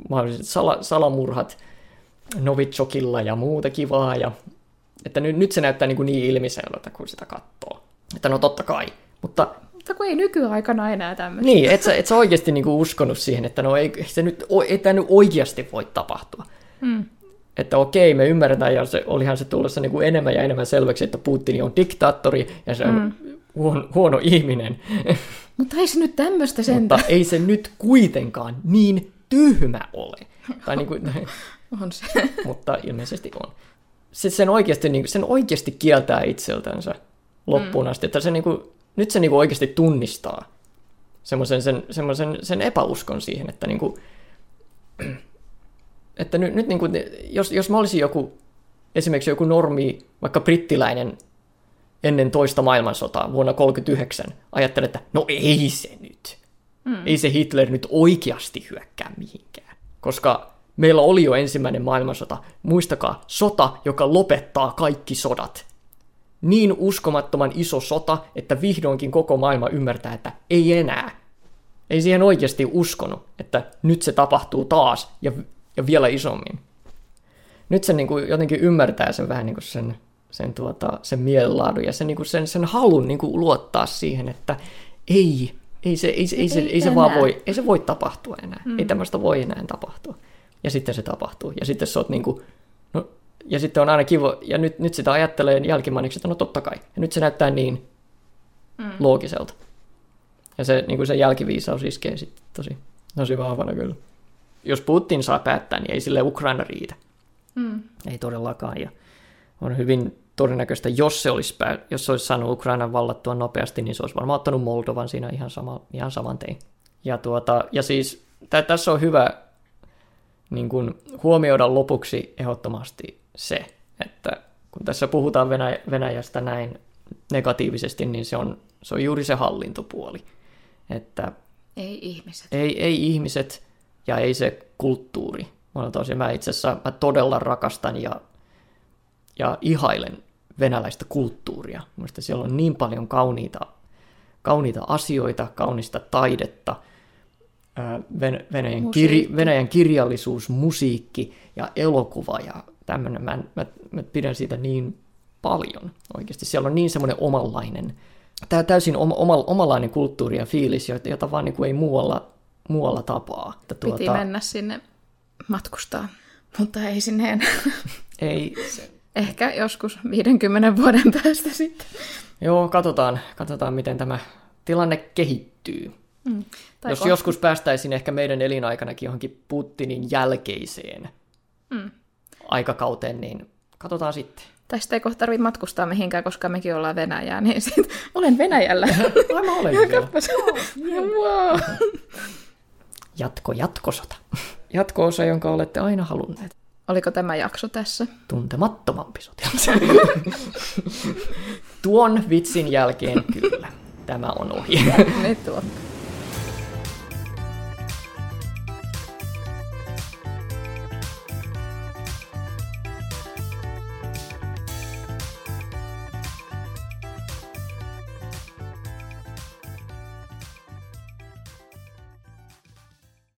mahdolliset sala, salamurhat Novichokilla ja muuta kivaa. Ja, että nyt, nyt se näyttää niin, kuin niin ilmiselvältä, kun sitä katsoo. Että no totta kai, mutta... Mutta kun ei nykyaikana enää tämmöistä. Niin, et sä, et sä oikeasti niin kuin uskonut siihen, että no ei, se nyt, ei tämä nyt oikeasti voi tapahtua. Hmm. että okei, me ymmärretään, ja se, olihan se tulossa niin kuin enemmän ja enemmän selväksi, että Putin on diktaattori ja se on mm. Huono, huono ihminen. Mutta ei se nyt tämmöistä sen. Mutta ei se nyt kuitenkaan niin tyhmä ole. Tai niin kuin, on se. mutta ilmeisesti on. Se, sen, oikeasti, niin, sen oikeasti kieltää itseltänsä loppuun mm. asti, että se niin kuin, nyt se niin kuin oikeasti tunnistaa semmoisen sen, semmoisen, sen epäuskon siihen, että, niin kuin, että nyt, nyt niin kuin, jos, jos mä olisin joku, esimerkiksi joku normi, vaikka brittiläinen ennen toista maailmansotaa vuonna 1939, ajattelen, että no ei se nyt. Mm. Ei se Hitler nyt oikeasti hyökkää mihinkään. Koska meillä oli jo ensimmäinen maailmansota. Muistakaa, sota, joka lopettaa kaikki sodat niin uskomattoman iso sota, että vihdoinkin koko maailma ymmärtää, että ei enää. Ei siihen oikeasti uskonut, että nyt se tapahtuu taas ja, ja vielä isommin. Nyt se niin kuin jotenkin ymmärtää sen vähän niin kuin sen, sen, tuota, sen mielenlaadun ja sen, niin kuin sen, sen halun niin kuin luottaa siihen, että ei, ei se, ei, se, ei, se, ei, se vaan voi, ei se voi tapahtua enää. Mm. Ei tämmöistä voi enää tapahtua. Ja sitten se tapahtuu. Ja sitten sä oot niin kuin, no ja sitten on aina kiva, ja nyt, nyt sitä ajattelee jälkimainiksi, että no totta kai. Ja nyt se näyttää niin mm. loogiselta. Ja se, niin kuin se jälkiviisaus iskee sitten tosi, tosi vahvana kyllä. Jos Putin saa päättää, niin ei sille Ukraina riitä. Mm. Ei todellakaan. Ja on hyvin todennäköistä, jos se olisi, pää, jos se olisi saanut Ukrainan vallattua nopeasti, niin se olisi varmaan ottanut Moldovan siinä ihan, sama, ihan saman tein. Ja, tuota, ja siis tä, tässä on hyvä niin kuin, huomioida lopuksi ehdottomasti se, että kun tässä puhutaan Venäjä, Venäjästä näin negatiivisesti, niin se on, se on juuri se hallintopuoli. Että ei ihmiset. Ei, ei ihmiset ja ei se kulttuuri. Mä, tosi, mä itse asiassa mä todella rakastan ja, ja ihailen venäläistä kulttuuria. Mielestäni siellä on niin paljon kauniita, kauniita asioita, kaunista taidetta, Venäjän, kir, Venäjän kirjallisuus, musiikki ja elokuva ja tämmöinen, mä, mä, mä pidän siitä niin paljon oikeasti. Siellä on niin semmoinen omanlainen, tämä täysin oma, oma, omalainen kulttuuri ja fiilis, jota vaan niin kuin ei muualla, muualla tapaa. Että tuota, Piti mennä sinne matkustaa, mutta ei sinne enää. Ei. Se... Ehkä joskus 50 vuoden päästä sitten. Joo, katsotaan, katsotaan miten tämä tilanne kehittyy. Mm. Tai Jos kohta... joskus päästäisiin ehkä meidän elinaikanakin johonkin Putinin jälkeiseen mm aikakauteen, niin katsotaan sitten. Tai sitten ei kohta tarvitse matkustaa mihinkään, koska mekin ollaan Venäjää, niin sit, [LAUGHS] olen Venäjällä. [LAUGHS] Ai mä olen wow. [LAUGHS] Jatko, jatkosota. Jatko-osa, jonka olette aina halunneet. Oliko tämä jakso tässä? Tuntemattomampi sotilas. Tuon vitsin jälkeen kyllä. Tämä on ohi. Nyt tuo.